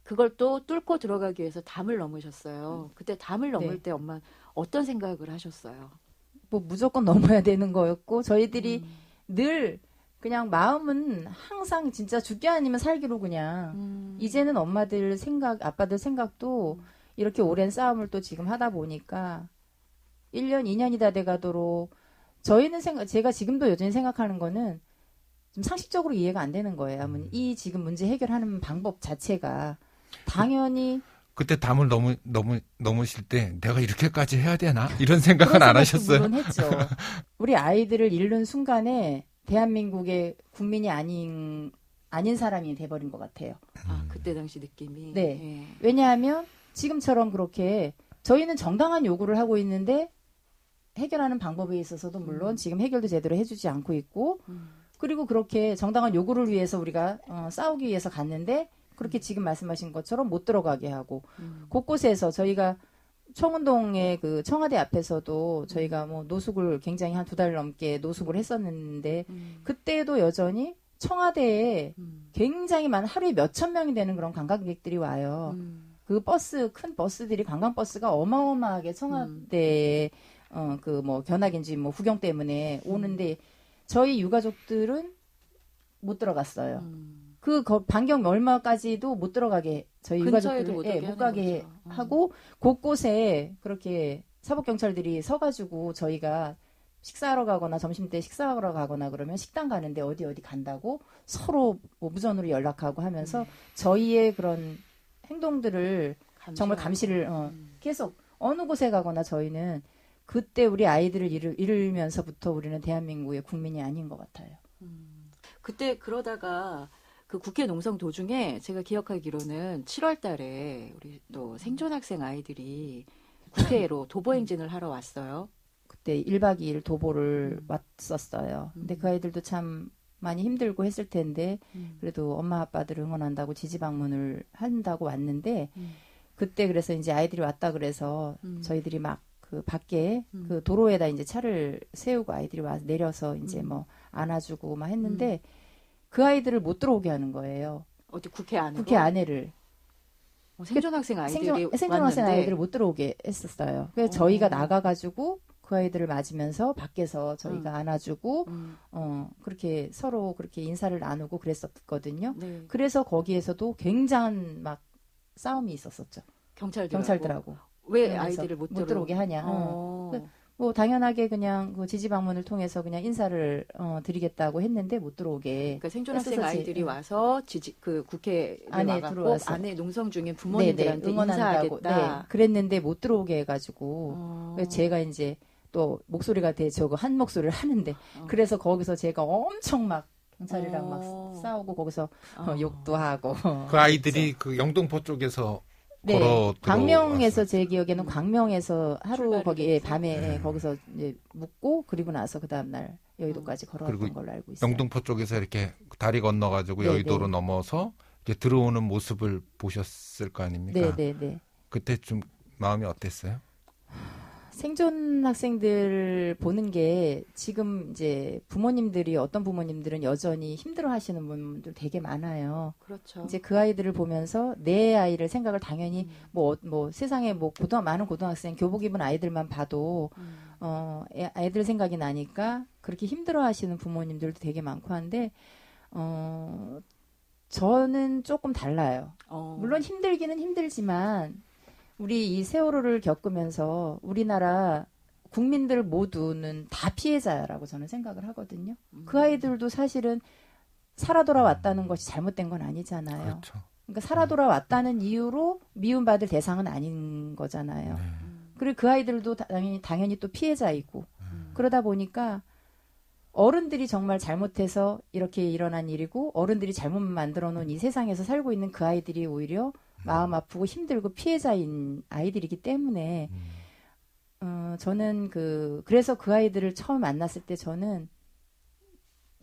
그걸 또 뚫고 들어가기 위해서 담을 넘으셨어요. 그때 담을 넘을 네. 때 엄마 어떤 생각을 하셨어요? 뭐 무조건 넘어야 되는 거였고 저희들이 음. 늘 그냥 마음은 항상 진짜 죽기 아니면 살기로 그냥 음. 이제는 엄마들 생각, 아빠들 생각도 이렇게 오랜 싸움을 또 지금 하다 보니까 1년, 2년이 다 돼가도록 저희는 생각, 제가 지금도 여전히 생각하는 거는 좀 상식적으로 이해가 안 되는 거예요. 뭐이 지금 문제 해결하는 방법 자체가 당연히 그때 담을 넘으 넘으 넘으실 때 내가 이렇게까지 해야 되나 이런 생각은 안 하셨어요. 물론 했죠. 우리 아이들을 잃는 순간에 대한민국의 국민이 아닌 아닌 사람이 돼버린 것 같아요. 아, 그때 당시 느낌이. 네. 예. 왜냐하면 지금처럼 그렇게 저희는 정당한 요구를 하고 있는데 해결하는 방법에 있어서도 물론 음. 지금 해결도 제대로 해주지 않고 있고 음. 그리고 그렇게 정당한 요구를 위해서 우리가 어, 싸우기 위해서 갔는데 그렇게 지금 말씀하신 것처럼 못 들어가게 하고 음. 곳곳에서 저희가 청운동의 그 청와대 앞에서도 저희가 뭐 노숙을 굉장히 한 두 달 넘게 노숙을 했었는데 음. 그때도 여전히 청와대에 음. 굉장히 많은 하루에 몇천 명이 되는 그런 관광객들이 와요. 음. 그 버스 큰 버스들이 관광 버스가 어마어마하게 청와대에 어 그 뭐 견학인지 뭐 구경 때문에 오는데 저희 유가족들은 못 들어갔어요. 음. 그 거- 반경 얼마까지도 못 들어가게 저희 유가족들 못 예, 못 가게 거죠. 음. 하고 곳곳에 그렇게 사법 경찰들이 서가지고 저희가 식사하러 가거나 점심 때 식사하러 가거나 그러면 식당 가는데 어디 어디 간다고 서로 뭐 무전으로 연락하고 하면서 음. 저희의 그런 행동들을 정말 감시하고. 감시를 어, 음. 계속 어느 곳에 가거나 저희는 그때 우리 아이들을 잃을, 잃으면서부터 우리는 대한민국의 국민이 아닌 것 같아요. 음. 그때 그러다가 그 국회 농성 도중에 제가 기억하기로는 7월 달에 우리 또 생존 학생 아이들이 국회로 도보 행진을 하러 왔어요. 그때 1박 2일 도보를 음. 왔었어요. 근데 음. 그 아이들도 참 많이 힘들고 했을 텐데 음. 그래도 엄마 아빠들 응원한다고 지지 방문을 한다고 왔는데 음. 그때 그래서 이제 아이들이 왔다 그래서 음. 저희들이 막 그 밖에 음. 그 도로에다 이제 차를 세우고 아이들이 와 내려서 이제 음. 뭐 안아주고 막 했는데 그 아이들을 못 들어오게 하는 거예요. 어디 국회 안으로 국회 안에를 어, 생존 학생 아이들이 생존, 생존 학생 왔는데 아이들을 못 들어오게 했었어요. 그래서 어. 저희가 나가가지고 그 아이들을 맞으면서 밖에서 저희가 음. 안아주고 음. 어 그렇게 서로 그렇게 인사를 나누고 그랬었거든요. 네. 그래서 거기에서도 굉장한 막 싸움이 있었었죠. 경찰들 경찰들하고 왜 아이들을 못, 못 들어오게 하냐. 어. 그- 뭐 당연하게 그냥 그 지지 방문을 통해서 그냥 인사를 어, 드리겠다고 했는데 못 들어오게. 그러니까 생존 학생 했었지. 아이들이 응. 와서 지지 그 국회에 안에 들어와서. 안에 농성 중인 부모님들한테 응원한다고. 인사하겠다. 네, 그랬는데 못 들어오게 해가지고 어. 제가 이제 또 목소리가 대 저거 한 목소리를 하는데 어. 그래서 거기서 제가 엄청 막 경찰이랑 어. 막 싸우고 거기서 어. 어, 욕도 하고 그 아이들이 그 영등포 쪽에서 네, 걸어 광명에서 들어왔어요. 제 기억에는 음. 광명에서 하루 거기에 했어요? 밤에 네. 거기서 이제 묵고 그리고 나서 그 다음 날 여의도까지 걸어왔던 걸로 알고 있어요. 영등포 쪽에서 이렇게 다리 건너가지고 네, 여의도로 네. 넘어서 이제 들어오는 모습을 보셨을 거 아닙니까? 네, 네, 네. 그때 좀 마음이 어땠어요? 생존 학생들 보는 게 지금 이제 부모님들이 어떤 부모님들은 여전히 힘들어 하시는 분들 되게 많아요. 그렇죠. 이제 그 아이들을 보면서 내 아이를 생각을 당연히 음. 뭐, 뭐 세상에 뭐 고등, 많은 고등학생 교복 입은 아이들만 봐도 음. 어, 애- 아이들 생각이 나니까 그렇게 힘들어 하시는 부모님들도 되게 많고 한데, 어, 저는 조금 달라요. 어. 물론 힘들기는 힘들지만, 우리 이 세월호를 겪으면서 우리나라 국민들 모두는 다 피해자라고 저는 생각을 하거든요. 음. 그 아이들도 사실은 살아 돌아왔다는 것이 잘못된 건 아니잖아요. 그렇죠. 그러니까 살아 돌아왔다는 이유로 미움받을 대상은 아닌 거잖아요. 네. 음. 그리고 그 아이들도 당연히, 당연히 또 피해자이고, 음. 그러다 보니까 어른들이 정말 잘못해서 이렇게 일어난 일이고 어른들이 잘못 만들어 놓은 이 세상에서 살고 있는 그 아이들이 오히려 마음 아프고 힘들고 피해자인 아이들이기 때문에 음. 어, 저는 그 그래서 그 아이들을 처음 만났을 때 저는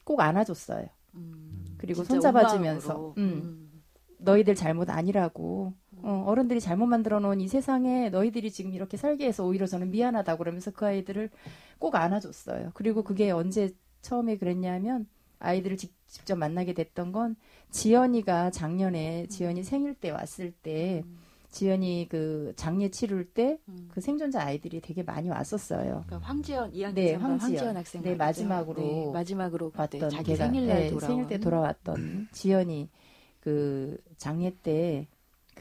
꼭 안아줬어요. 음, 그리고 손잡아주면서, 온 마음으로. 음. 너희들 잘못 아니라고. 어, 어른들이 잘못 만들어 놓은 이 세상에 너희들이 지금 이렇게 살게 해서 오히려 저는 미안하다고 그러면서 그 아이들을 꼭 안아줬어요. 그리고 그게 언제 처음에 그랬냐면 아이들을 직, 직접 만나게 됐던 건 지연이가 작년에 지연이 생일 때 왔을 때 음. 지연이 그 장례 치룰 때 음. 그 생존자 아이들이 되게 많이 왔었어요. 그러니까 황지연 2학년 네, 황지연, 황지연. 학생 네. 마지막으로 네, 마지막으로 왔던 그때 자기 생일날 네, 돌아온 생일 때 돌아왔던 지연이 그 장례 때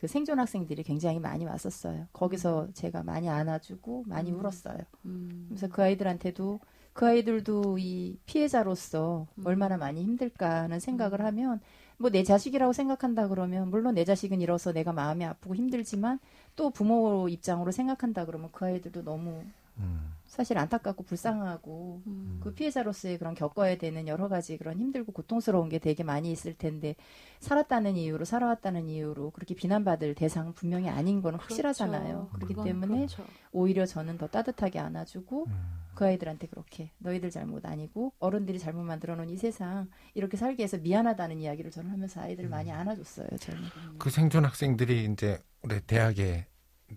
그 생존 학생들이 굉장히 많이 왔었어요. 거기서 제가 많이 안아주고 많이 음. 울었어요. 음. 그래서 그 아이들한테도 그 아이들도 이 피해자로서 음. 얼마나 많이 힘들까 하는 생각을 음. 하면 뭐 내 자식이라고 생각한다 그러면 물론 내 자식은 이뤄서 내가 마음이 아프고 힘들지만 또 부모 입장으로 생각한다 그러면 그 아이들도 너무 음. 사실 안타깝고 불쌍하고 음. 그 피해자로서의 그런 겪어야 되는 여러 가지 그런 힘들고 고통스러운 게 되게 많이 있을 텐데 살았다는 이유로 살아왔다는 이유로 그렇게 비난받을 대상은 분명히 아닌 건 확실하잖아요. 그렇죠. 그렇기 그건 때문에 그렇죠. 오히려 저는 더 따뜻하게 안아주고 음. 그 아이들한테 그렇게 너희들 잘못 아니고 어른들이 잘못 만들어 놓은 이 세상 이렇게 살게 해서 미안하다는 이야기를 저는 하면서 아이들을 많이 안아줬어요. 저는. 그 생존 학생들이 이제 올해 대학에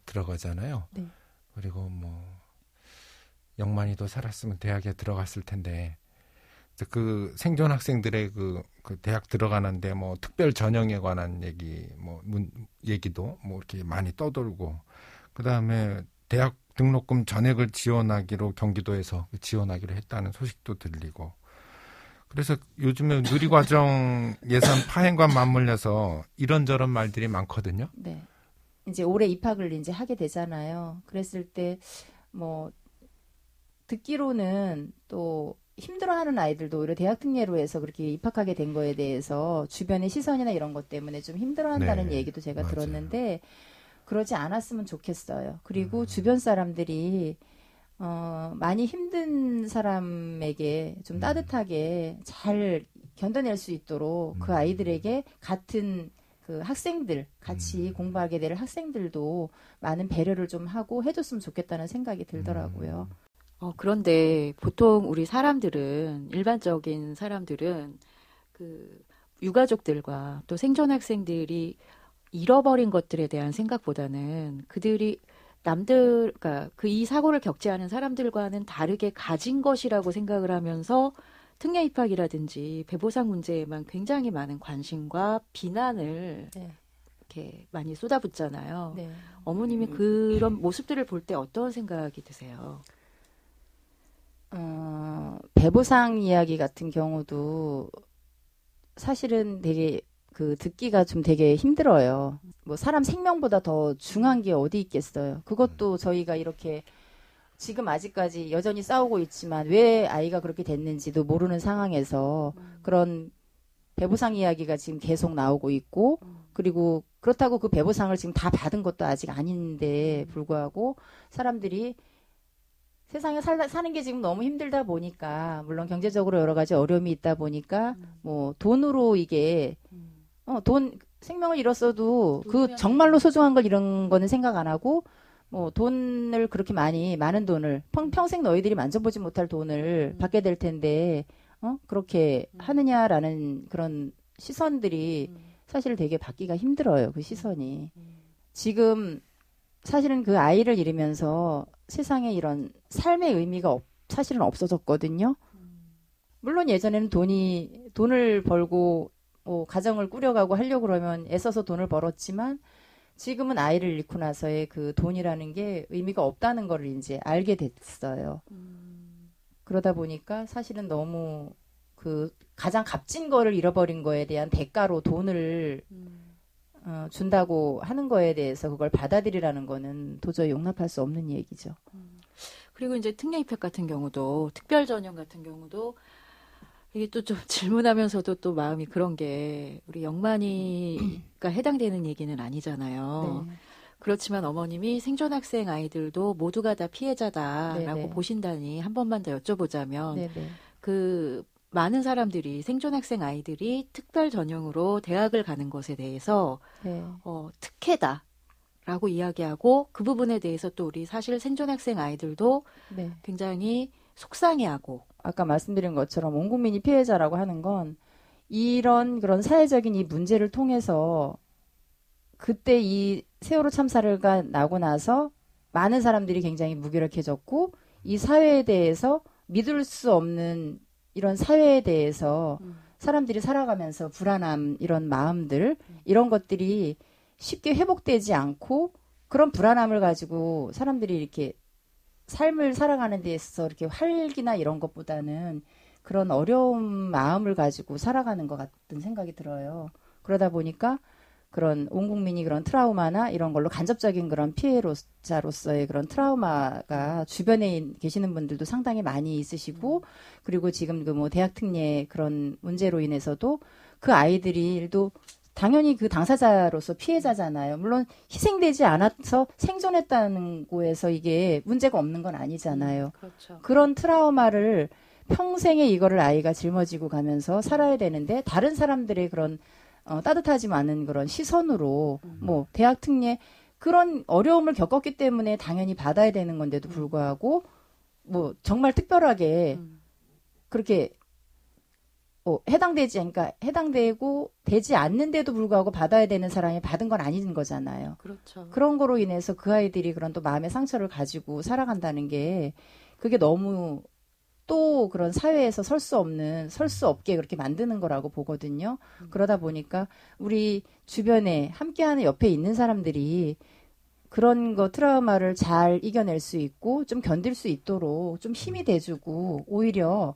들어가잖아요. 네. 그리고 뭐 영만이도 살았으면 대학에 들어갔을 텐데 그 생존 학생들의 그, 그 대학 들어가는데 뭐 특별 전형에 관한 얘기 뭐 문, 얘기도 뭐 이렇게 많이 떠돌고 그 다음에 대학 등록금 전액을 지원하기로 경기도에서 지원하기로 했다는 소식도 들리고 그래서 요즘에 누리과정 예산 파행과 맞물려서 이런저런 말들이 많거든요. 네. 이제 올해 입학을 이제 하게 되잖아요. 그랬을 때 뭐 듣기로는 또 힘들어하는 아이들도 오히려 대학 특례로 해서 그렇게 입학하게 된 거에 대해서 주변의 시선이나 이런 것 때문에 좀 힘들어한다는 네, 얘기도 제가 맞아요. 들었는데 그러지 않았으면 좋겠어요. 그리고 음. 주변 사람들이 어, 많이 힘든 사람에게 좀 음. 따뜻하게 잘 견뎌낼 수 있도록 그 음. 아이들에게 같은 그 학생들 같이 음. 공부하게 될 학생들도 많은 배려를 좀 하고 해줬으면 좋겠다는 생각이 들더라고요. 음. 어, 그런데 보통 우리 사람들은 일반적인 사람들은 그 유가족들과 또 생존 학생들이 잃어버린 것들에 대한 생각보다는 그들이 남들 그러니까 그 이 사고를 겪지 않은 사람들과는 다르게 가진 것이라고 생각을 하면서 특례 입학이라든지 배보상 문제에만 굉장히 많은 관심과 비난을 네. 이렇게 많이 쏟아붓잖아요. 네. 어머님이 그런 모습들을 볼 때 어떤 생각이 드세요? 어, 배보상 이야기 같은 경우도 사실은 되게 그 듣기가 좀 되게 힘들어요. 뭐 사람 생명보다 더 중요한 게 어디 있겠어요. 그것도 저희가 이렇게 지금 아직까지 여전히 싸우고 있지만 왜 아이가 그렇게 됐는지도 모르는 상황에서 그런 배보상 이야기가 지금 계속 나오고 있고 그리고 그렇다고 그 배보상을 지금 다 받은 것도 아직 아닌데 불구하고 사람들이 세상에 살, 사는 게 지금 너무 힘들다 보니까 물론 경제적으로 여러 가지 어려움이 있다 보니까 뭐 돈으로 이게 어, 돈 생명을 잃었어도 그 정말로 소중한 걸 잃은 거는 생각 안 하고 뭐 돈을 그렇게 많이 많은 돈을 평, 평생 너희들이 만져보지 못할 돈을 음. 받게 될 텐데 어 그렇게 음. 하느냐라는 그런 시선들이 음. 사실 되게 받기가 힘들어요 그 시선이 음. 지금 사실은 그 아이를 잃으면서 세상에 이런 삶의 의미가 없- 사실은 없어졌거든요. 물론 예전에는 돈이 돈을 벌고 뭐 가정을 꾸려가고 하려고 그러면 애써서 돈을 벌었지만 지금은 아이를 잃고 나서의 그 돈이라는 게 의미가 없다는 걸 이제 알게 됐어요. 음. 그러다 보니까 사실은 너무 그 가장 값진 거를 잃어버린 거에 대한 대가로 돈을 음. 어, 준다고 하는 거에 대해서 그걸 받아들이라는 거는 도저히 용납할 수 없는 얘기죠. 그리고 이제 특례 입학 같은 경우도 특별 전형 같은 경우도 이게 또 좀 질문하면서도 또 마음이 그런 게 우리 영만이가 해당되는 얘기는 아니잖아요. 네. 그렇지만 어머님이 생존 학생 아이들도 모두가 다 피해자다라고 네네. 보신다니 한 번만 더 여쭤보자면 네, 네. 그 많은 사람들이 생존 학생 아이들이 특별 전형으로 대학을 가는 것에 대해서 네. 어, 특혜다 라고 이야기하고 그 부분에 대해서 또 우리 사실 생존 학생 아이들도 네. 굉장히 속상해하고 아까 말씀드린 것처럼 온 국민이 피해자라고 하는 건 이런 그런 사회적인 이 문제를 통해서 그때 이 세월호 참사가 나고 나서 많은 사람들이 굉장히 무기력해졌고 이 사회에 대해서 믿을 수 없는 이런 사회에 대해서 음. 사람들이 살아가면서 불안함 이런 마음들 이런 것들이 쉽게 회복되지 않고 그런 불안함을 가지고 사람들이 이렇게 삶을 살아가는 데 있어서 이렇게 활기나 이런 것보다는 그런 어려운 마음을 가지고 살아가는 것 같은 생각이 들어요. 그러다 보니까 그런 온 국민이 그런 트라우마나 이런 걸로 간접적인 그런 피해자로서의 그런 트라우마가 주변에 있- 계시는 분들도 상당히 많이 있으시고 그리고 지금 그 뭐 대학 특례 그런 문제로 인해서도 그 아이들이도 당연히 그 당사자로서 피해자잖아요. 물론 희생되지 않아서 생존했다는 거에서 이게 문제가 없는 건 아니잖아요. 그렇죠. 그런 트라우마를 평생에 이거를 아이가 짊어지고 가면서 살아야 되는데 다른 사람들의 그런 어, 따뜻하지 않은 그런 시선으로 뭐 대학 특례 그런 어려움을 겪었기 때문에 당연히 받아야 되는 건데도 불구하고 뭐 정말 특별하게 음. 그렇게 어, 해당되지 그러니까 해당되고 되지 않는데도 불구하고 받아야 되는 사람이 받은 건 아닌 거잖아요. 그렇죠. 그런 거로 인해서 그 아이들이 그런 또 마음의 상처를 가지고 살아간다는 게 그게 너무 또 그런 사회에서 설 수 없는 설 수 없게 그렇게 만드는 거라고 보거든요. 그러다 보니까 우리 주변에 함께하는 옆에 있는 사람들이 그런 거 트라우마를 잘 이겨낼 수 있고 좀 견딜 수 있도록 좀 힘이 돼주고 오히려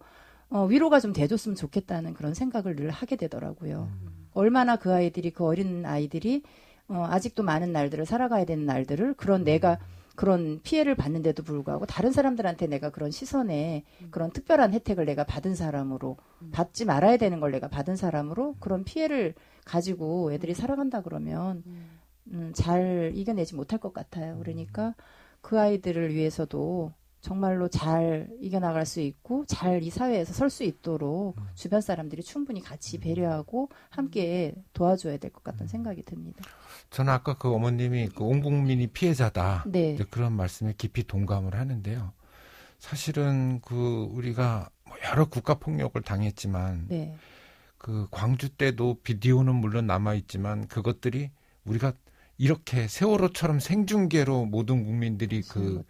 어, 위로가 좀 돼줬으면 좋겠다는 그런 생각을 늘 하게 되더라고요. 얼마나 그 아이들이 그 어린 아이들이 어, 아직도 많은 날들을 살아가야 되는 날들을 그런 내가 그런 피해를 받는데도 불구하고 다른 사람들한테 내가 그런 시선에 그런 특별한 혜택을 내가 받은 사람으로 받지 말아야 되는 걸 내가 받은 사람으로 그런 피해를 가지고 애들이 살아간다 그러면 음, 잘 이겨내지 못할 것 같아요. 그러니까 그 아이들을 위해서도 정말로 잘 이겨나갈 수 있고 잘 이 사회에서 설 수 있도록 주변 사람들이 충분히 같이 배려하고 함께 도와줘야 될 것 같다는 생각이 듭니다. 저는 아까 그 어머님이 그 온 국민이 피해자다. 네. 그런 말씀에 깊이 동감을 하는데요. 사실은 그 우리가 뭐 여러 국가 폭력을 당했지만 네. 그 광주 때도 비디오는 물론 남아 있지만 그것들이 우리가 이렇게 세월호처럼 생중계로 모든 국민들이 그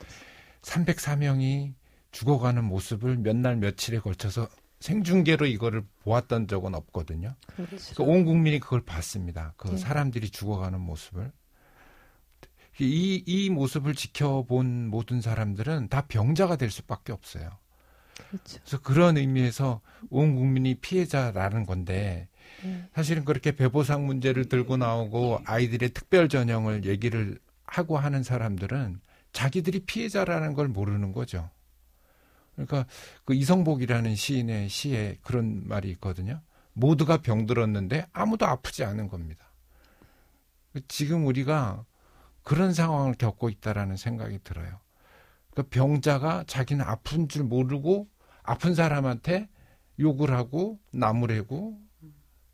304명이 죽어가는 모습을 몇 날 며칠에 걸쳐서 생중계로 이거를 보았던 적은 없거든요. 그렇죠. 그온 국민이 그걸 봤습니다. 그 네. 사람들이 죽어가는 모습을. 이, 이 모습을 지켜본 모든 사람들은 다 병자가 될 수밖에 없어요. 그렇죠. 그래서 그런 의미에서 온 국민이 피해자라는 건데 네. 사실은 그렇게 배보상 문제를 들고 나오고 아이들의 특별 전형을 얘기를 하고 하는 사람들은 자기들이 피해자라는 걸 모르는 거죠. 그러니까 그 이성복이라는 시인의 시에 그런 말이 있거든요. 모두가 병들었는데 아무도 아프지 않은 겁니다. 지금 우리가 그런 상황을 겪고 있다라는 생각이 들어요. 그 병자가 자기는 아픈 줄 모르고 아픈 사람한테 욕을 하고 나무래고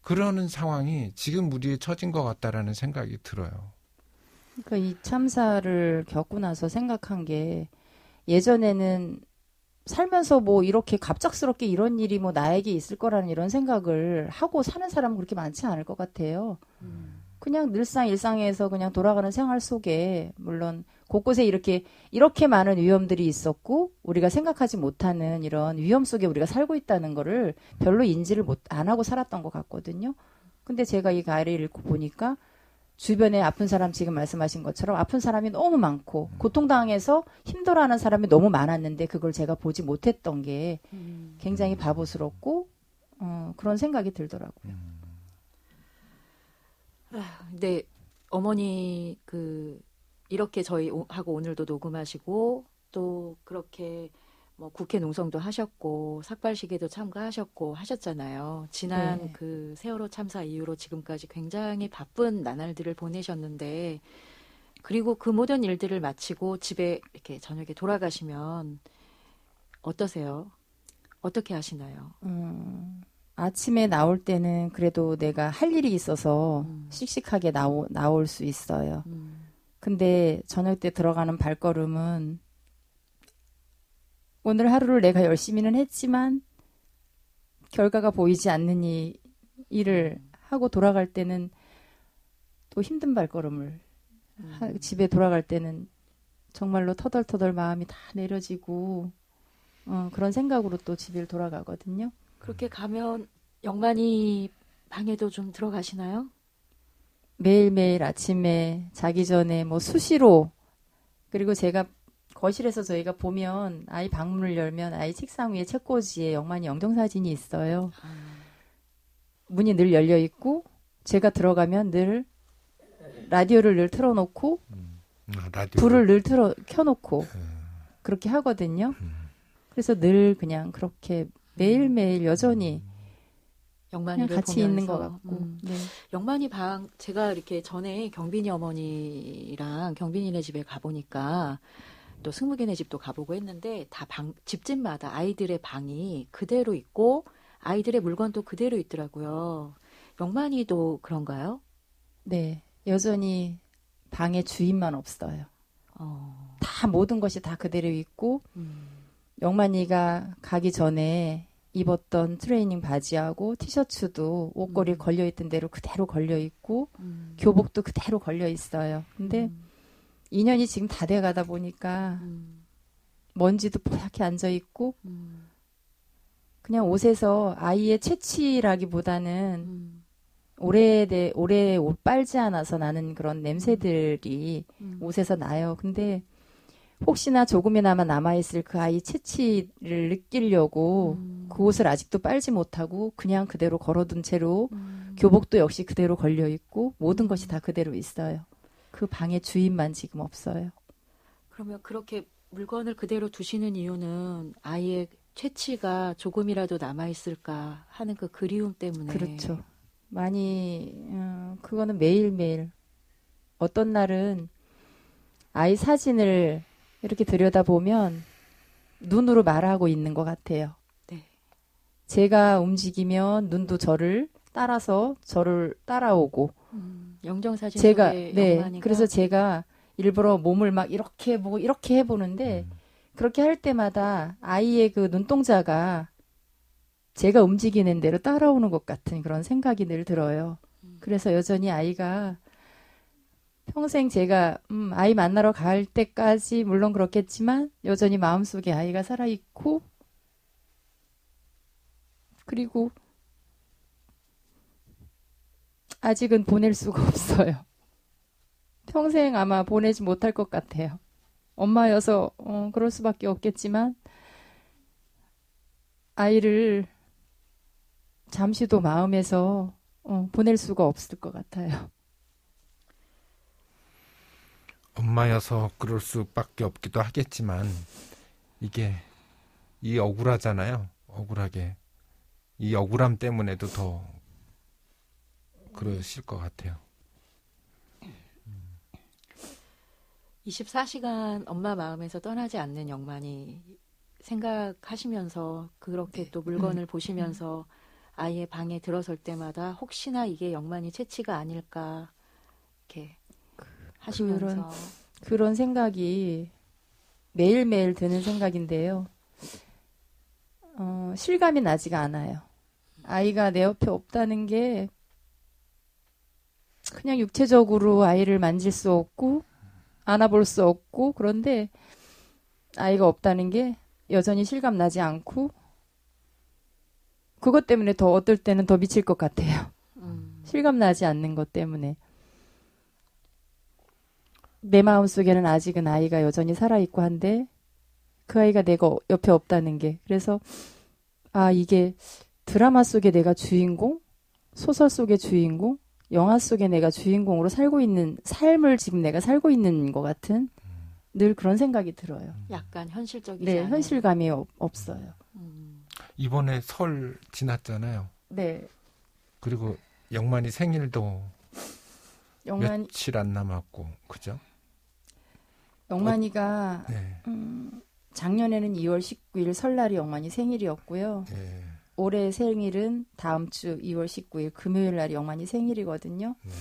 그러는 상황이 지금 우리에 처진 것 같다라는 생각이 들어요. 그러니까 이 참사를 겪고 나서 생각한 게 예전에는 살면서 뭐 이렇게 갑작스럽게 이런 일이 뭐 나에게 있을 거라는 이런 생각을 하고 사는 사람은 그렇게 많지 않을 것 같아요. 그냥 늘상 일상에서 그냥 돌아가는 생활 속에 물론 곳곳에 이렇게 이렇게 많은 위험들이 있었고 우리가 생각하지 못하는 이런 위험 속에 우리가 살고 있다는 거를 별로 인지를 못 안 하고 살았던 것 같거든요. 근데 제가 이 가리를 읽고 보니까 주변에 아픈 사람 지금 말씀하신 것처럼 아픈 사람이 너무 많고 고통당해서 힘들어하는 사람이 너무 많았는데 그걸 제가 보지 못했던 게 굉장히 바보스럽고 어, 그런 생각이 들더라고요. 근데 어머니 그 이렇게 저희 하고 오늘도 녹음하시고 또 그렇게 뭐 국회 농성도 하셨고 삭발식에도 참가하셨고 하셨잖아요. 지난 네. 그 세월호 참사 이후로 지금까지 굉장히 바쁜 나날들을 보내셨는데 그리고 그 모든 일들을 마치고 집에 이렇게 저녁에 돌아가시면 어떠세요? 어떻게 하시나요? 음, 아침에 나올 때는 그래도 내가 할 일이 있어서 음. 씩씩하게 나오, 나올 수 있어요. 음. 근데 저녁 때 들어가는 발걸음은 오늘 하루를 내가 열심히는 했지만 결과가 보이지 않는 이 일을 하고 돌아갈 때는 또 힘든 발걸음을 하- 음. 집에 돌아갈 때는 정말로 터덜터덜 마음이 다 내려지고 어, 그런 생각으로 또 집에 돌아가거든요. 그렇게 가면 영만이 방에도 좀 들어가시나요? 매일매일 아침에 자기 전에 뭐 수시로 그리고 제가 거실에서 저희가 보면 아이 방문을 열면 아이 책상 위에 책꽂이에 영만이 영정 사진이 있어요. 문이 늘 열려 있고 제가 들어가면 늘 라디오를 늘 틀어놓고 음, 라디오 불을 늘 틀어 켜놓고 음, 그렇게 하거든요. 음. 그래서 늘 그냥 그렇게 매일매일 여전히 그냥 영만이를 같이 보면서. 있는 것 같고. 음. 네. 영만이 방 제가 이렇게 전에 경빈이 어머니랑 경빈이네 집에 가 보니까 또 승무기네 집도 가보고 했는데 다 방 집집마다 아이들의 방이 그대로 있고 아이들의 물건도 그대로 있더라고요. 영만이도 그런가요? 네. 여전히 방에 주인만 없어요. 어. 다 모든 것이 다 그대로 있고 음. 영만이가 가기 전에 입었던 트레이닝 바지하고 티셔츠도 옷걸이 음. 걸려 있던 대로 그대로 걸려 있고 음. 교복도 그대로 걸려 있어요. 근데 음. 2년이 지금 다 돼 가다 보니까 음. 먼지도 뽀얗게 앉아 있고 음. 그냥 옷에서 아이의 채취라기보다는 음. 오래돼 오래 옷 빨지 않아서 나는 그런 냄새들이 음. 옷에서 나요. 근데 혹시나 조금이나마 남아있을 그 아이 채취를 느끼려고 음. 그 옷을 아직도 빨지 못하고 그냥 그대로 걸어둔 채로 음. 교복도 역시 그대로 걸려 있고 모든 것이 다 그대로 있어요. 그 방의 주인만 지금 없어요. 그러면 그렇게 물건을 그대로 두시는 이유는 아이의 채취가 조금이라도 남아 있을까 하는 그 그리움 때문에 그렇죠. 많이 어, 그거는 매일 매일 어떤 날은 아이 사진을 이렇게 들여다 보면 눈으로 말하고 있는 것 같아요. 네. 제가 움직이면 눈도 저를 따라서 저를 따라오고 음, 영정 사진 제가 속에 네 영만이가 그래서 제가 일부러 몸을 막 이렇게 해보고 이렇게 해보는데 음. 그렇게 할 때마다 아이의 그 눈동자가 제가 움직이는 대로 따라오는 것 같은 그런 생각이 늘 들어요. 음. 그래서 여전히 아이가 평생 제가 음, 아이 만나러 갈 때까지 물론 그렇겠지만 여전히 마음속에 아이가 살아 있고 그리고 아직은 보낼 수가 없어요. 평생 아마 보내지 못할 것 같아요. 엄마여서 어, 그럴 수밖에 없겠지만 아이를 잠시도 마음에서 어, 보낼 수가 없을 것 같아요. 엄마여서 그럴 수밖에 없기도 하겠지만 이게 이 억울하잖아요. 억울하게 이 억울함 때문에도 더 그러실 것 같아요. 24시간 엄마 마음에서 떠나지 않는 영만이 생각하시면서 그렇게 또 물건을 보시면서 아이의 방에 들어설 때마다 혹시나 이게 영만이 채취가 아닐까 이렇게 하시면서 그런 생각이 매일매일 드는 생각인데요. 어, 실감이 나지가 않아요. 아이가 내 옆에 없다는 게 그냥 육체적으로 아이를 만질 수 없고 안아볼 수 없고 그런데 아이가 없다는 게 여전히 실감 나지 않고 그것 때문에 더 어떨 때는 더 미칠 것 같아요. 음, 실감 나지 않는 것 때문에. 내 마음 속에는 아직은 아이가 여전히 살아 있고 한데 그 아이가 내가 옆에 없다는 게. 그래서 아 이게 드라마 속에 내가 주인공? 소설 속의 주인공 영화 속에 내가 주인공으로 살고 있는 삶을 지금 내가 살고 있는 것 같은 늘 그런 생각이 들어요. 약간 현실적이지 네 않은 현실감이 없, 없어요. 음, 이번에 설 지났잖아요. 네 그리고 영만이 생일도 영만 며칠 안 남았고 그죠? 영만이가 네. 음, 작년에는 2월 19일 설날이 영만이 생일이었고요. 예. 올해 생일은 다음 주 2월 19일 금요일 날이 영만이 생일이거든요. 네.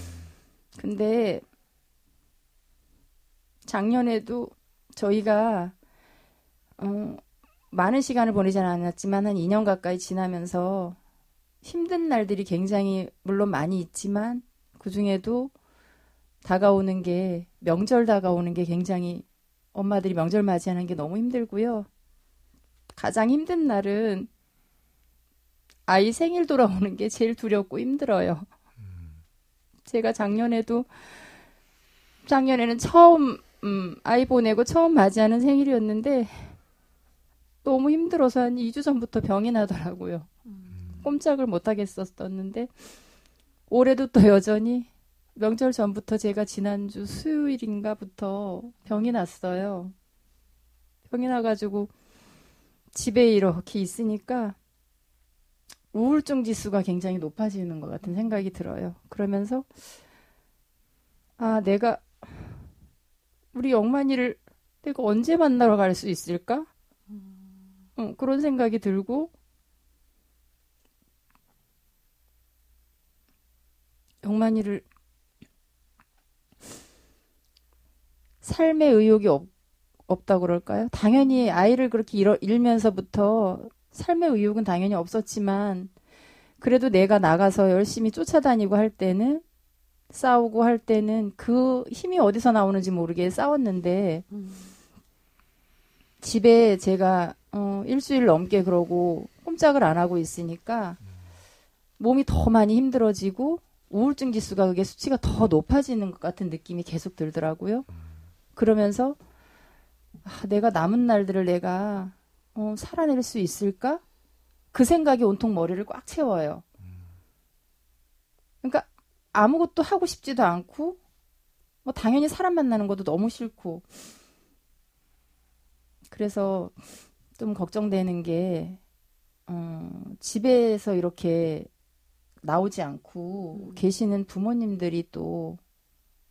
근데 작년에도 저희가 어, 많은 시간을 보내지는 않았지만 한 2년 가까이 지나면서 힘든 날들이 굉장히 물론 많이 있지만 그 중에도 다가오는 게 명절 다가오는 게 굉장히 엄마들이 명절 맞이하는 게 너무 힘들고요. 가장 힘든 날은 아이 생일 돌아오는 게 제일 두렵고 힘들어요. 제가 작년에도 작년에는 처음 음, 아이 보내고 처음 맞이하는 생일이었는데 너무 힘들어서 한 2주 전부터 병이 나더라고요. 꼼짝을 못 하겠었었는데 올해도 또 여전히 명절 전부터 제가 지난주 수요일인가부터 병이 났어요. 병이 나가지고 집에 이렇게 있으니까 우울증 지수가 굉장히 높아지는 것 같은 생각이 들어요. 그러면서 아 내가 우리 영만이를 내가 언제 만나러 갈 수 있을까? 어, 그런 생각이 들고 영만이를 삶의 의욕이 없, 없다고 그럴까요? 당연히 아이를 그렇게 잃어, 잃면서부터 삶의 의욕은 당연히 없었지만 그래도 내가 나가서 열심히 쫓아다니고 할 때는 싸우고 할 때는 그 힘이 어디서 나오는지 모르게 싸웠는데 집에 제가 어, 일주일 넘게 그러고 꼼짝을 안 하고 있으니까 몸이 더 많이 힘들어지고 우울증 지수가 그게 수치가 더 높아지는 것 같은 느낌이 계속 들더라고요. 그러면서 아, 내가 남은 날들을 내가 어, 살아낼 수 있을까? 그 생각이 온통 머리를 꽉 채워요. 그러니까 아무것도 하고 싶지도 않고 뭐 당연히 사람 만나는 것도 너무 싫고 그래서 좀 걱정되는 게 어, 집에서 이렇게 나오지 않고 계시는 부모님들이 또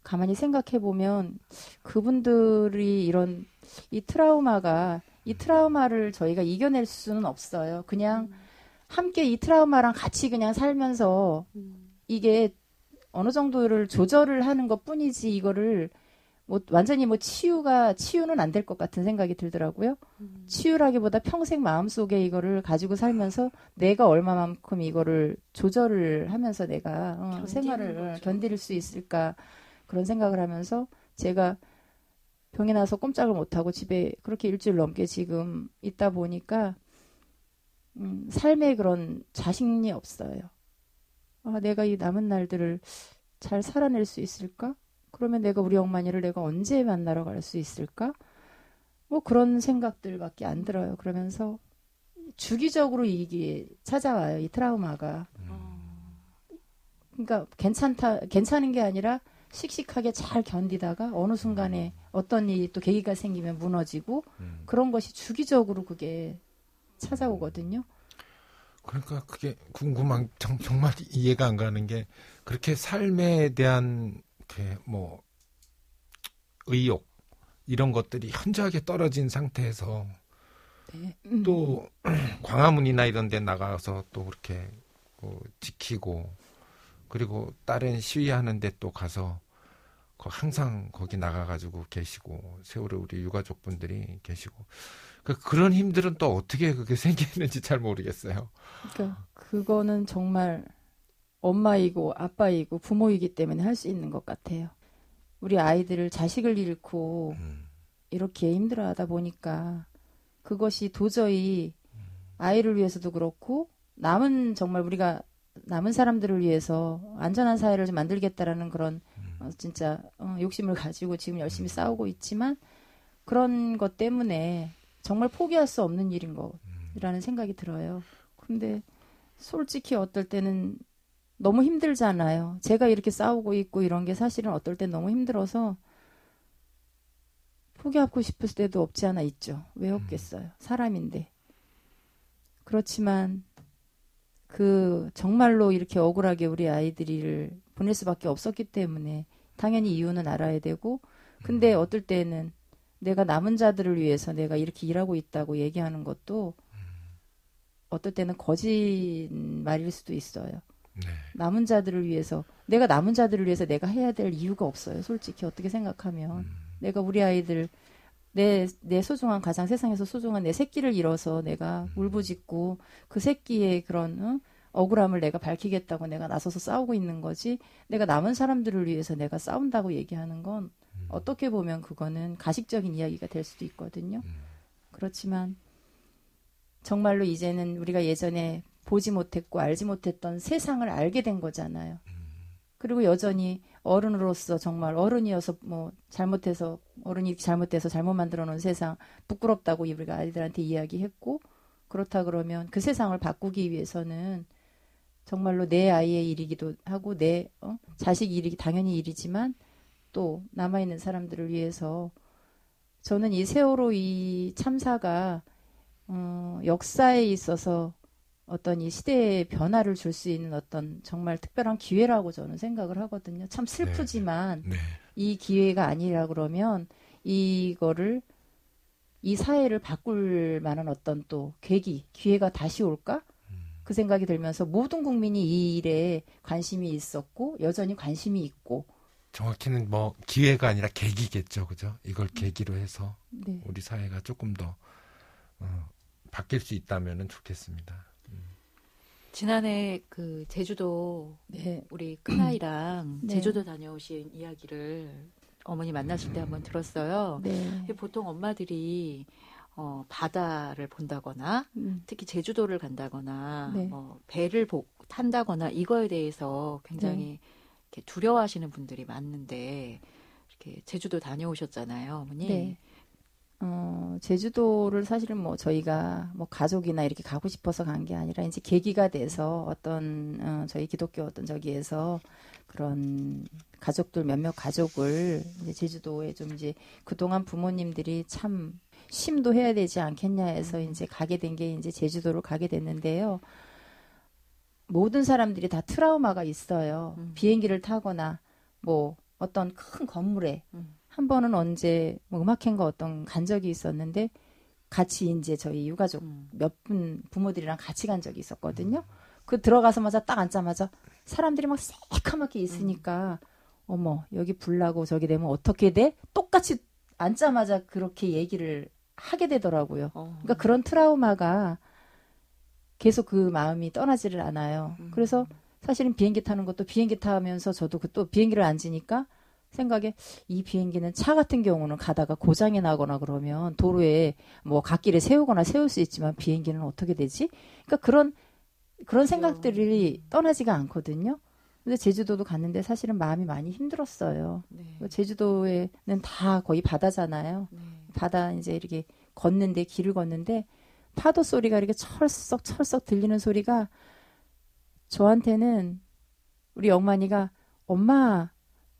가만히 생각해 보면 그분들이 이런 이 트라우마가 이 트라우마를 저희가 이겨낼 수는 없어요. 그냥 함께 이 트라우마랑 같이 그냥 살면서 이게 어느 정도를 조절을 하는 것 뿐이지 이거를 뭐 완전히 뭐 치유가 치유는 안 될 것 같은 생각이 들더라고요. 치유라기보다 평생 마음속에 이거를 가지고 살면서 내가 얼마만큼 이거를 조절을 하면서 내가 어, 생활을 거죠. 견딜 수 있을까 그런 생각을 하면서 제가 병이 나서 꼼짝을 못 하고 집에 그렇게 일주일 넘게 지금 있다 보니까 음, 삶에 그런 자신이 없어요. 아, 내가 이 남은 날들을 잘 살아낼 수 있을까? 그러면 내가 우리 엄마니를 내가 언제 만나러 갈 수 있을까? 뭐 그런 생각들밖에 안 들어요. 그러면서 주기적으로 이게 찾아와요. 이 트라우마가. 그러니까 괜찮다, 괜찮은 게 아니라 씩씩하게 잘 견디다가 어느 순간에 어떤 일이 또 계기가 생기면 무너지고 음. 그런 것이 주기적으로 그게 찾아오거든요. 그러니까 그게 궁금한 정, 정말 이해가 안 가는 게 그렇게 삶에 대한 그뭐 의욕 이런 것들이 현저하게 떨어진 상태에서 네. 또 광화문이나 이런 데 나가서 또 그렇게 뭐 지키고 그리고 다른 시위하는데 또 가서 거- 항상 거기 나가가지고 계시고 세월에 우리 유가족분들이 계시고 그 그런 힘들은 또 어떻게 그게 생기는지 잘 모르겠어요. 그러니까 그거는 정말 엄마이고 아빠이고 부모이기 때문에 할 수 있는 것 같아요. 우리 아이들을 자식을 잃고 음. 이렇게 힘들어하다 보니까 그것이 도저히 아이를 위해서도 그렇고 남은 정말 우리가 남은 사람들을 위해서 안전한 사회를 좀 만들겠다라는 그런 어, 진짜 어, 욕심을 가지고 지금 열심히 싸우고 있지만 그런 것 때문에 정말 포기할 수 없는 일인 거라는 생각이 들어요. 근데 솔직히 어떨 때는 너무 힘들잖아요. 제가 이렇게 싸우고 있고 이런 게 사실은 어떨 땐 너무 힘들어서 포기하고 싶을 때도 없지 않아 있죠. 왜 없겠어요? 사람인데. 그렇지만 그 정말로 이렇게 억울하게 우리 아이들을 보낼 수밖에 없었기 때문에 당연히 이유는 알아야 되고 근데 어떨 때는 내가 남은 자들을 위해서 내가 이렇게 일하고 있다고 얘기하는 것도 어떨 때는 거짓말일 수도 있어요. 네. 남은 자들을 위해서 내가 남은 자들을 위해서 내가 해야 될 이유가 없어요. 솔직히 어떻게 생각하면 음. 내가 우리 아이들 내, 내 소중한 가장 세상에서 소중한 내 새끼를 잃어서 내가 울부짖고 그 새끼의 그런 어? 억울함을 내가 밝히겠다고 내가 나서서 싸우고 있는 거지 내가 남은 사람들을 위해서 내가 싸운다고 얘기하는 건 음. 어떻게 보면 그거는 가식적인 이야기가 될 수도 있거든요. 음. 그렇지만 정말로 이제는 우리가 예전에 보지 못했고 알지 못했던 세상을 알게 된 거잖아요. 그리고 여전히 어른으로서 정말 어른이어서 뭐 잘못해서 어른이 잘못돼서 잘못 만들어 놓은 세상 부끄럽다고 우리가 아이들한테 이야기했고 그렇다 그러면 그 세상을 바꾸기 위해서는 정말로 내 아이의 일이기도 하고 내 어? 자식 일이 당연히 일이지만 또 남아 있는 사람들을 위해서 저는 이 세월호 이 참사가 어, 역사에 있어서 어떤 이 시대의 변화를 줄 수 있는 어떤 정말 특별한 기회라고 저는 생각을 하거든요. 참 슬프지만 네. 이 기회가 아니라 그러면 이거를 이 사회를 바꿀 만한 어떤 또 계기, 기회가 다시 올까? 그 생각이 들면서 모든 국민이 이 일에 관심이 있었고 여전히 관심이 있고 정확히는 뭐 기회가 아니라 계기겠죠, 그죠? 이걸 계기로 해서 네. 우리 사회가 조금 더 어, 바뀔 수 있다면은 좋겠습니다. 지난해 그 제주도 네. 우리 큰아이랑 네. 제주도 다녀오신 이야기를 어머니 만났을 때 한번 들었어요. 네. 보통 엄마들이 어, 바다를 본다거나 음. 특히 제주도를 간다거나 네. 뭐 배를 보, 탄다거나 이거에 대해서 굉장히 이렇게 두려워하시는 분들이 많은데 이렇게 제주도 다녀오셨잖아요, 어머니. 네. 어, 제주도를 사실은 뭐 저희가 뭐 가족이나 이렇게 가고 싶어서 간 게 아니라 이제 계기가 돼서 어떤 어, 저희 기독교 어떤 저기에서 그런 가족들 몇몇 가족을 이제 제주도에 좀 이제 그동안 부모님들이 참 심도 해야 되지 않겠냐 해서 이제 가게 된 게 이제 제주도를 가게 됐는데요. 모든 사람들이 다 트라우마가 있어요. 음. 비행기를 타거나 뭐 어떤 큰 건물에 음. 한 번은 언제 뭐 음악회인가 어떤 간 적이 있었는데 같이 이제 저희 유가족 음. 몇분 부모들이랑 같이 간 적이 있었거든요. 그 들어가자마자 딱 앉자마자 사람들이 막 새카맣게 있으니까 어머 여기 불나고 저기 되면 어떻게 돼? 똑같이 앉자마자 그렇게 얘기를 하게 되더라고요. 어. 그러니까 그런 트라우마가 계속 그 마음이 떠나지를 않아요. 음. 그래서 사실은 비행기 타는 것도 비행기 타면서 저도 그 또 비행기를 앉으니까 생각에 이 비행기는 차 같은 경우는 가다가 고장이 나거나 그러면 도로에 뭐 갓길에 세우거나 세울 수 있지만 비행기는 어떻게 되지? 그러니까 그런 그런 생각들이 떠나지가 않거든요. 근데 제주도도 갔는데 사실은 마음이 많이 힘들었어요. 네. 제주도에는 다 거의 바다잖아요. 네. 바다 이제 이렇게 걷는데 길을 걷는데 파도 소리가 이렇게 철썩 철썩 들리는 소리가 저한테는 우리 영만이가 엄마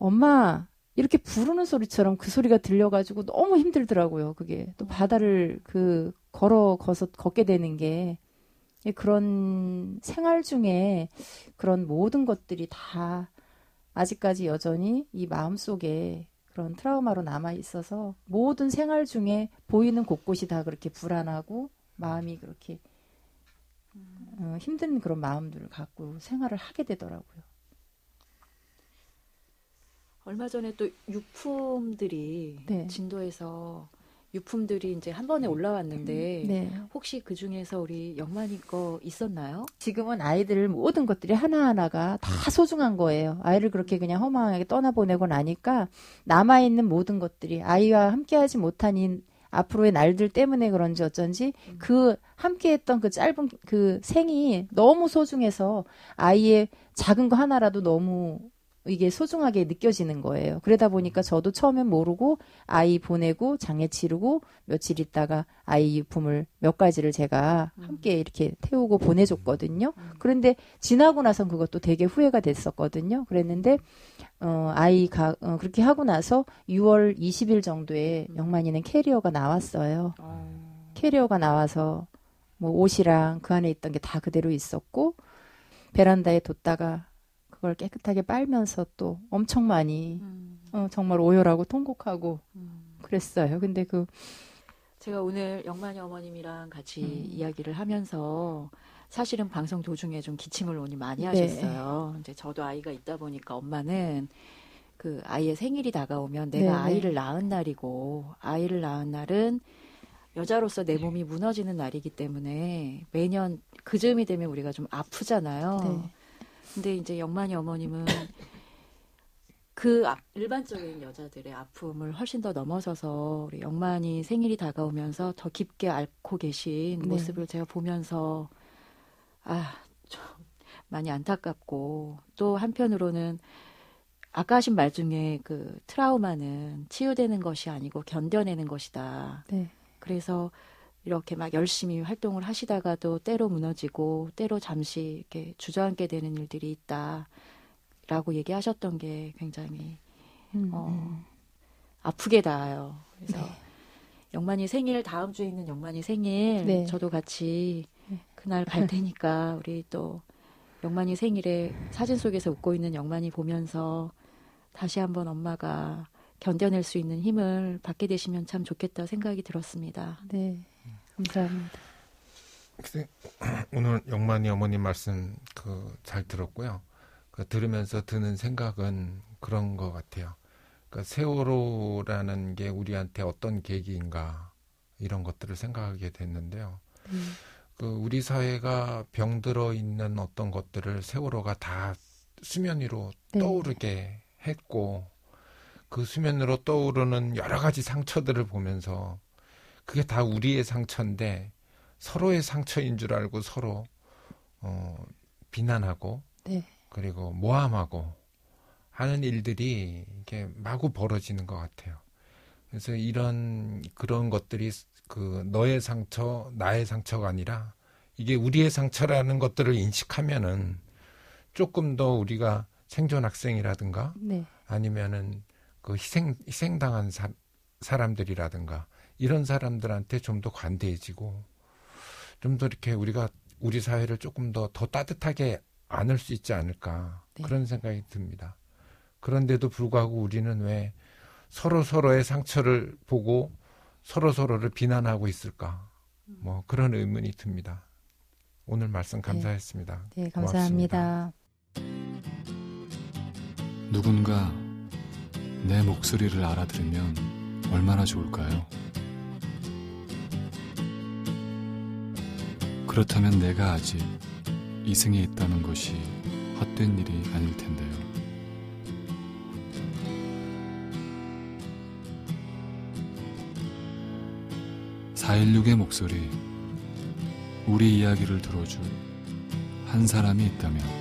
엄마 이렇게 부르는 소리처럼 그 소리가 들려가지고 너무 힘들더라고요. 그게 또 바다를 그 걸어 거서 걷게 되는 게 그런 생활 중에 그런 모든 것들이 다 아직까지 여전히 이 마음 속에 그런 트라우마로 남아 있어서 모든 생활 중에 보이는 곳곳이 다 그렇게 불안하고 마음이 그렇게 어, 힘든 그런 마음들을 갖고 생활을 하게 되더라고요. 얼마 전에 또 유품들이 네. 진도에서 유품들이 이제 한 번에 올라왔는데 네. 혹시 그 중에서 우리 영만이 거 있었나요? 지금은 아이들 모든 것들이 하나하나가 다 소중한 거예요. 아이를 그렇게 그냥 허망하게 떠나보내고 나니까 남아 있는 모든 것들이 아이와 함께하지 못한 이 앞으로의 날들 때문에 그런지 어쩐지 그 함께했던 그 짧은 그 생이 너무 소중해서 아이의 작은 거 하나라도 너무 이게 소중하게 느껴지는 거예요. 그러다 보니까 저도 처음엔 모르고 아이 보내고 장례 치르고 며칠 있다가 아이 유품을 몇 가지를 제가 함께 이렇게 태우고 보내줬거든요. 그런데 지나고 나선 그것도 되게 후회가 됐었거든요. 그랬는데 어 아이가 어, 그렇게 하고 나서 6월 20일 정도에 영만이는 캐리어가 나왔어요. 캐리어가 나와서 뭐 옷이랑 그 안에 있던 게 다 그대로 있었고 베란다에 뒀다가 그걸 깨끗하게 빨면서 또 엄청 많이 음, 어, 정말 오열하고 통곡하고 그랬어요. 근데 그 제가 오늘 영만이 어머님이랑 같이 음. 이야기를 하면서 사실은 방송 도중에 좀 기침을 오니 많이 네. 하셨어요. 이제 저도 아이가 있다 보니까 엄마는 그 아이의 생일이 다가오면 내가 네, 네. 아이를 낳은 날이고 아이를 낳은 날은 여자로서 내 몸이 무너지는 날이기 때문에 매년 그 즈음이 되면 우리가 좀 아프잖아요. 네. 근데 이제 영만이 어머님은 그 아- 일반적인 여자들의 아픔을 훨씬 더 넘어서서 우리 영만이 생일이 다가오면서 더 깊게 앓고 계신 네. 모습을 제가 보면서 아, 좀 많이 안타깝고 또 한편으로는 아까 하신 말 중에 그 트라우마는 치유되는 것이 아니고 견뎌내는 것이다. 네. 그래서 이렇게 막 열심히 활동을 하시다가도 때로 무너지고 때로 잠시 이렇게 주저앉게 되는 일들이 있다라고 얘기하셨던 게 굉장히 음, 어, 음. 아프게 닿아요. 그래서 네. 영만이 생일 다음 주에 있는 영만이 생일 네. 저도 같이 네. 그날 갈 테니까 우리 또 영만이 생일에 사진 속에서 웃고 있는 영만이 보면서 다시 한번 엄마가 견뎌낼 수 있는 힘을 받게 되시면 참 좋겠다 생각이 들었습니다. 네. 감사합니다. 오늘 영만이 어머님 말씀 그 잘 들었고요. 그 들으면서 드는 생각은 그런 것 같아요. 그 세월호라는 게 우리한테 어떤 계기인가 이런 것들을 생각하게 됐는데요. 네. 그 우리 사회가 병들어 있는 어떤 것들을 세월호가 다 수면 위로 네. 떠오르게 했고 그 수면 위로 떠오르는 여러 가지 상처들을 보면서 그게 다 우리의 상처인데 서로의 상처인 줄 알고 서로 어, 비난하고 네. 그리고 모함하고 하는 일들이 이게 마구 벌어지는 것 같아요. 그래서 이런 그런 것들이 그 너의 상처, 나의 상처가 아니라 이게 우리의 상처라는 것들을 인식하면은 조금 더 우리가 생존 학생이라든가 네. 아니면은 그 희생 희생당한 사, 사람들이라든가 이런 사람들한테 좀 더 관대해지고 좀 더 이렇게 우리가 우리 사회를 조금 더 더 따뜻하게 안을 수 있지 않을까 네. 그런 생각이 듭니다. 그런데도 불구하고 우리는 왜 서로 서로의 상처를 보고 서로 서로를 비난하고 있을까? 뭐 그런 의문이 듭니다. 오늘 말씀 감사했습니다. 네, 감사합니다. 누군가 내 목소리를 알아들으면 얼마나 좋을까요? 그렇다면 내가 아직 이승에 있다는 것이 헛된 일이 아닐 텐데요. (416의) 목소리 우리 이야기를 들어줄 한 사람이 있다면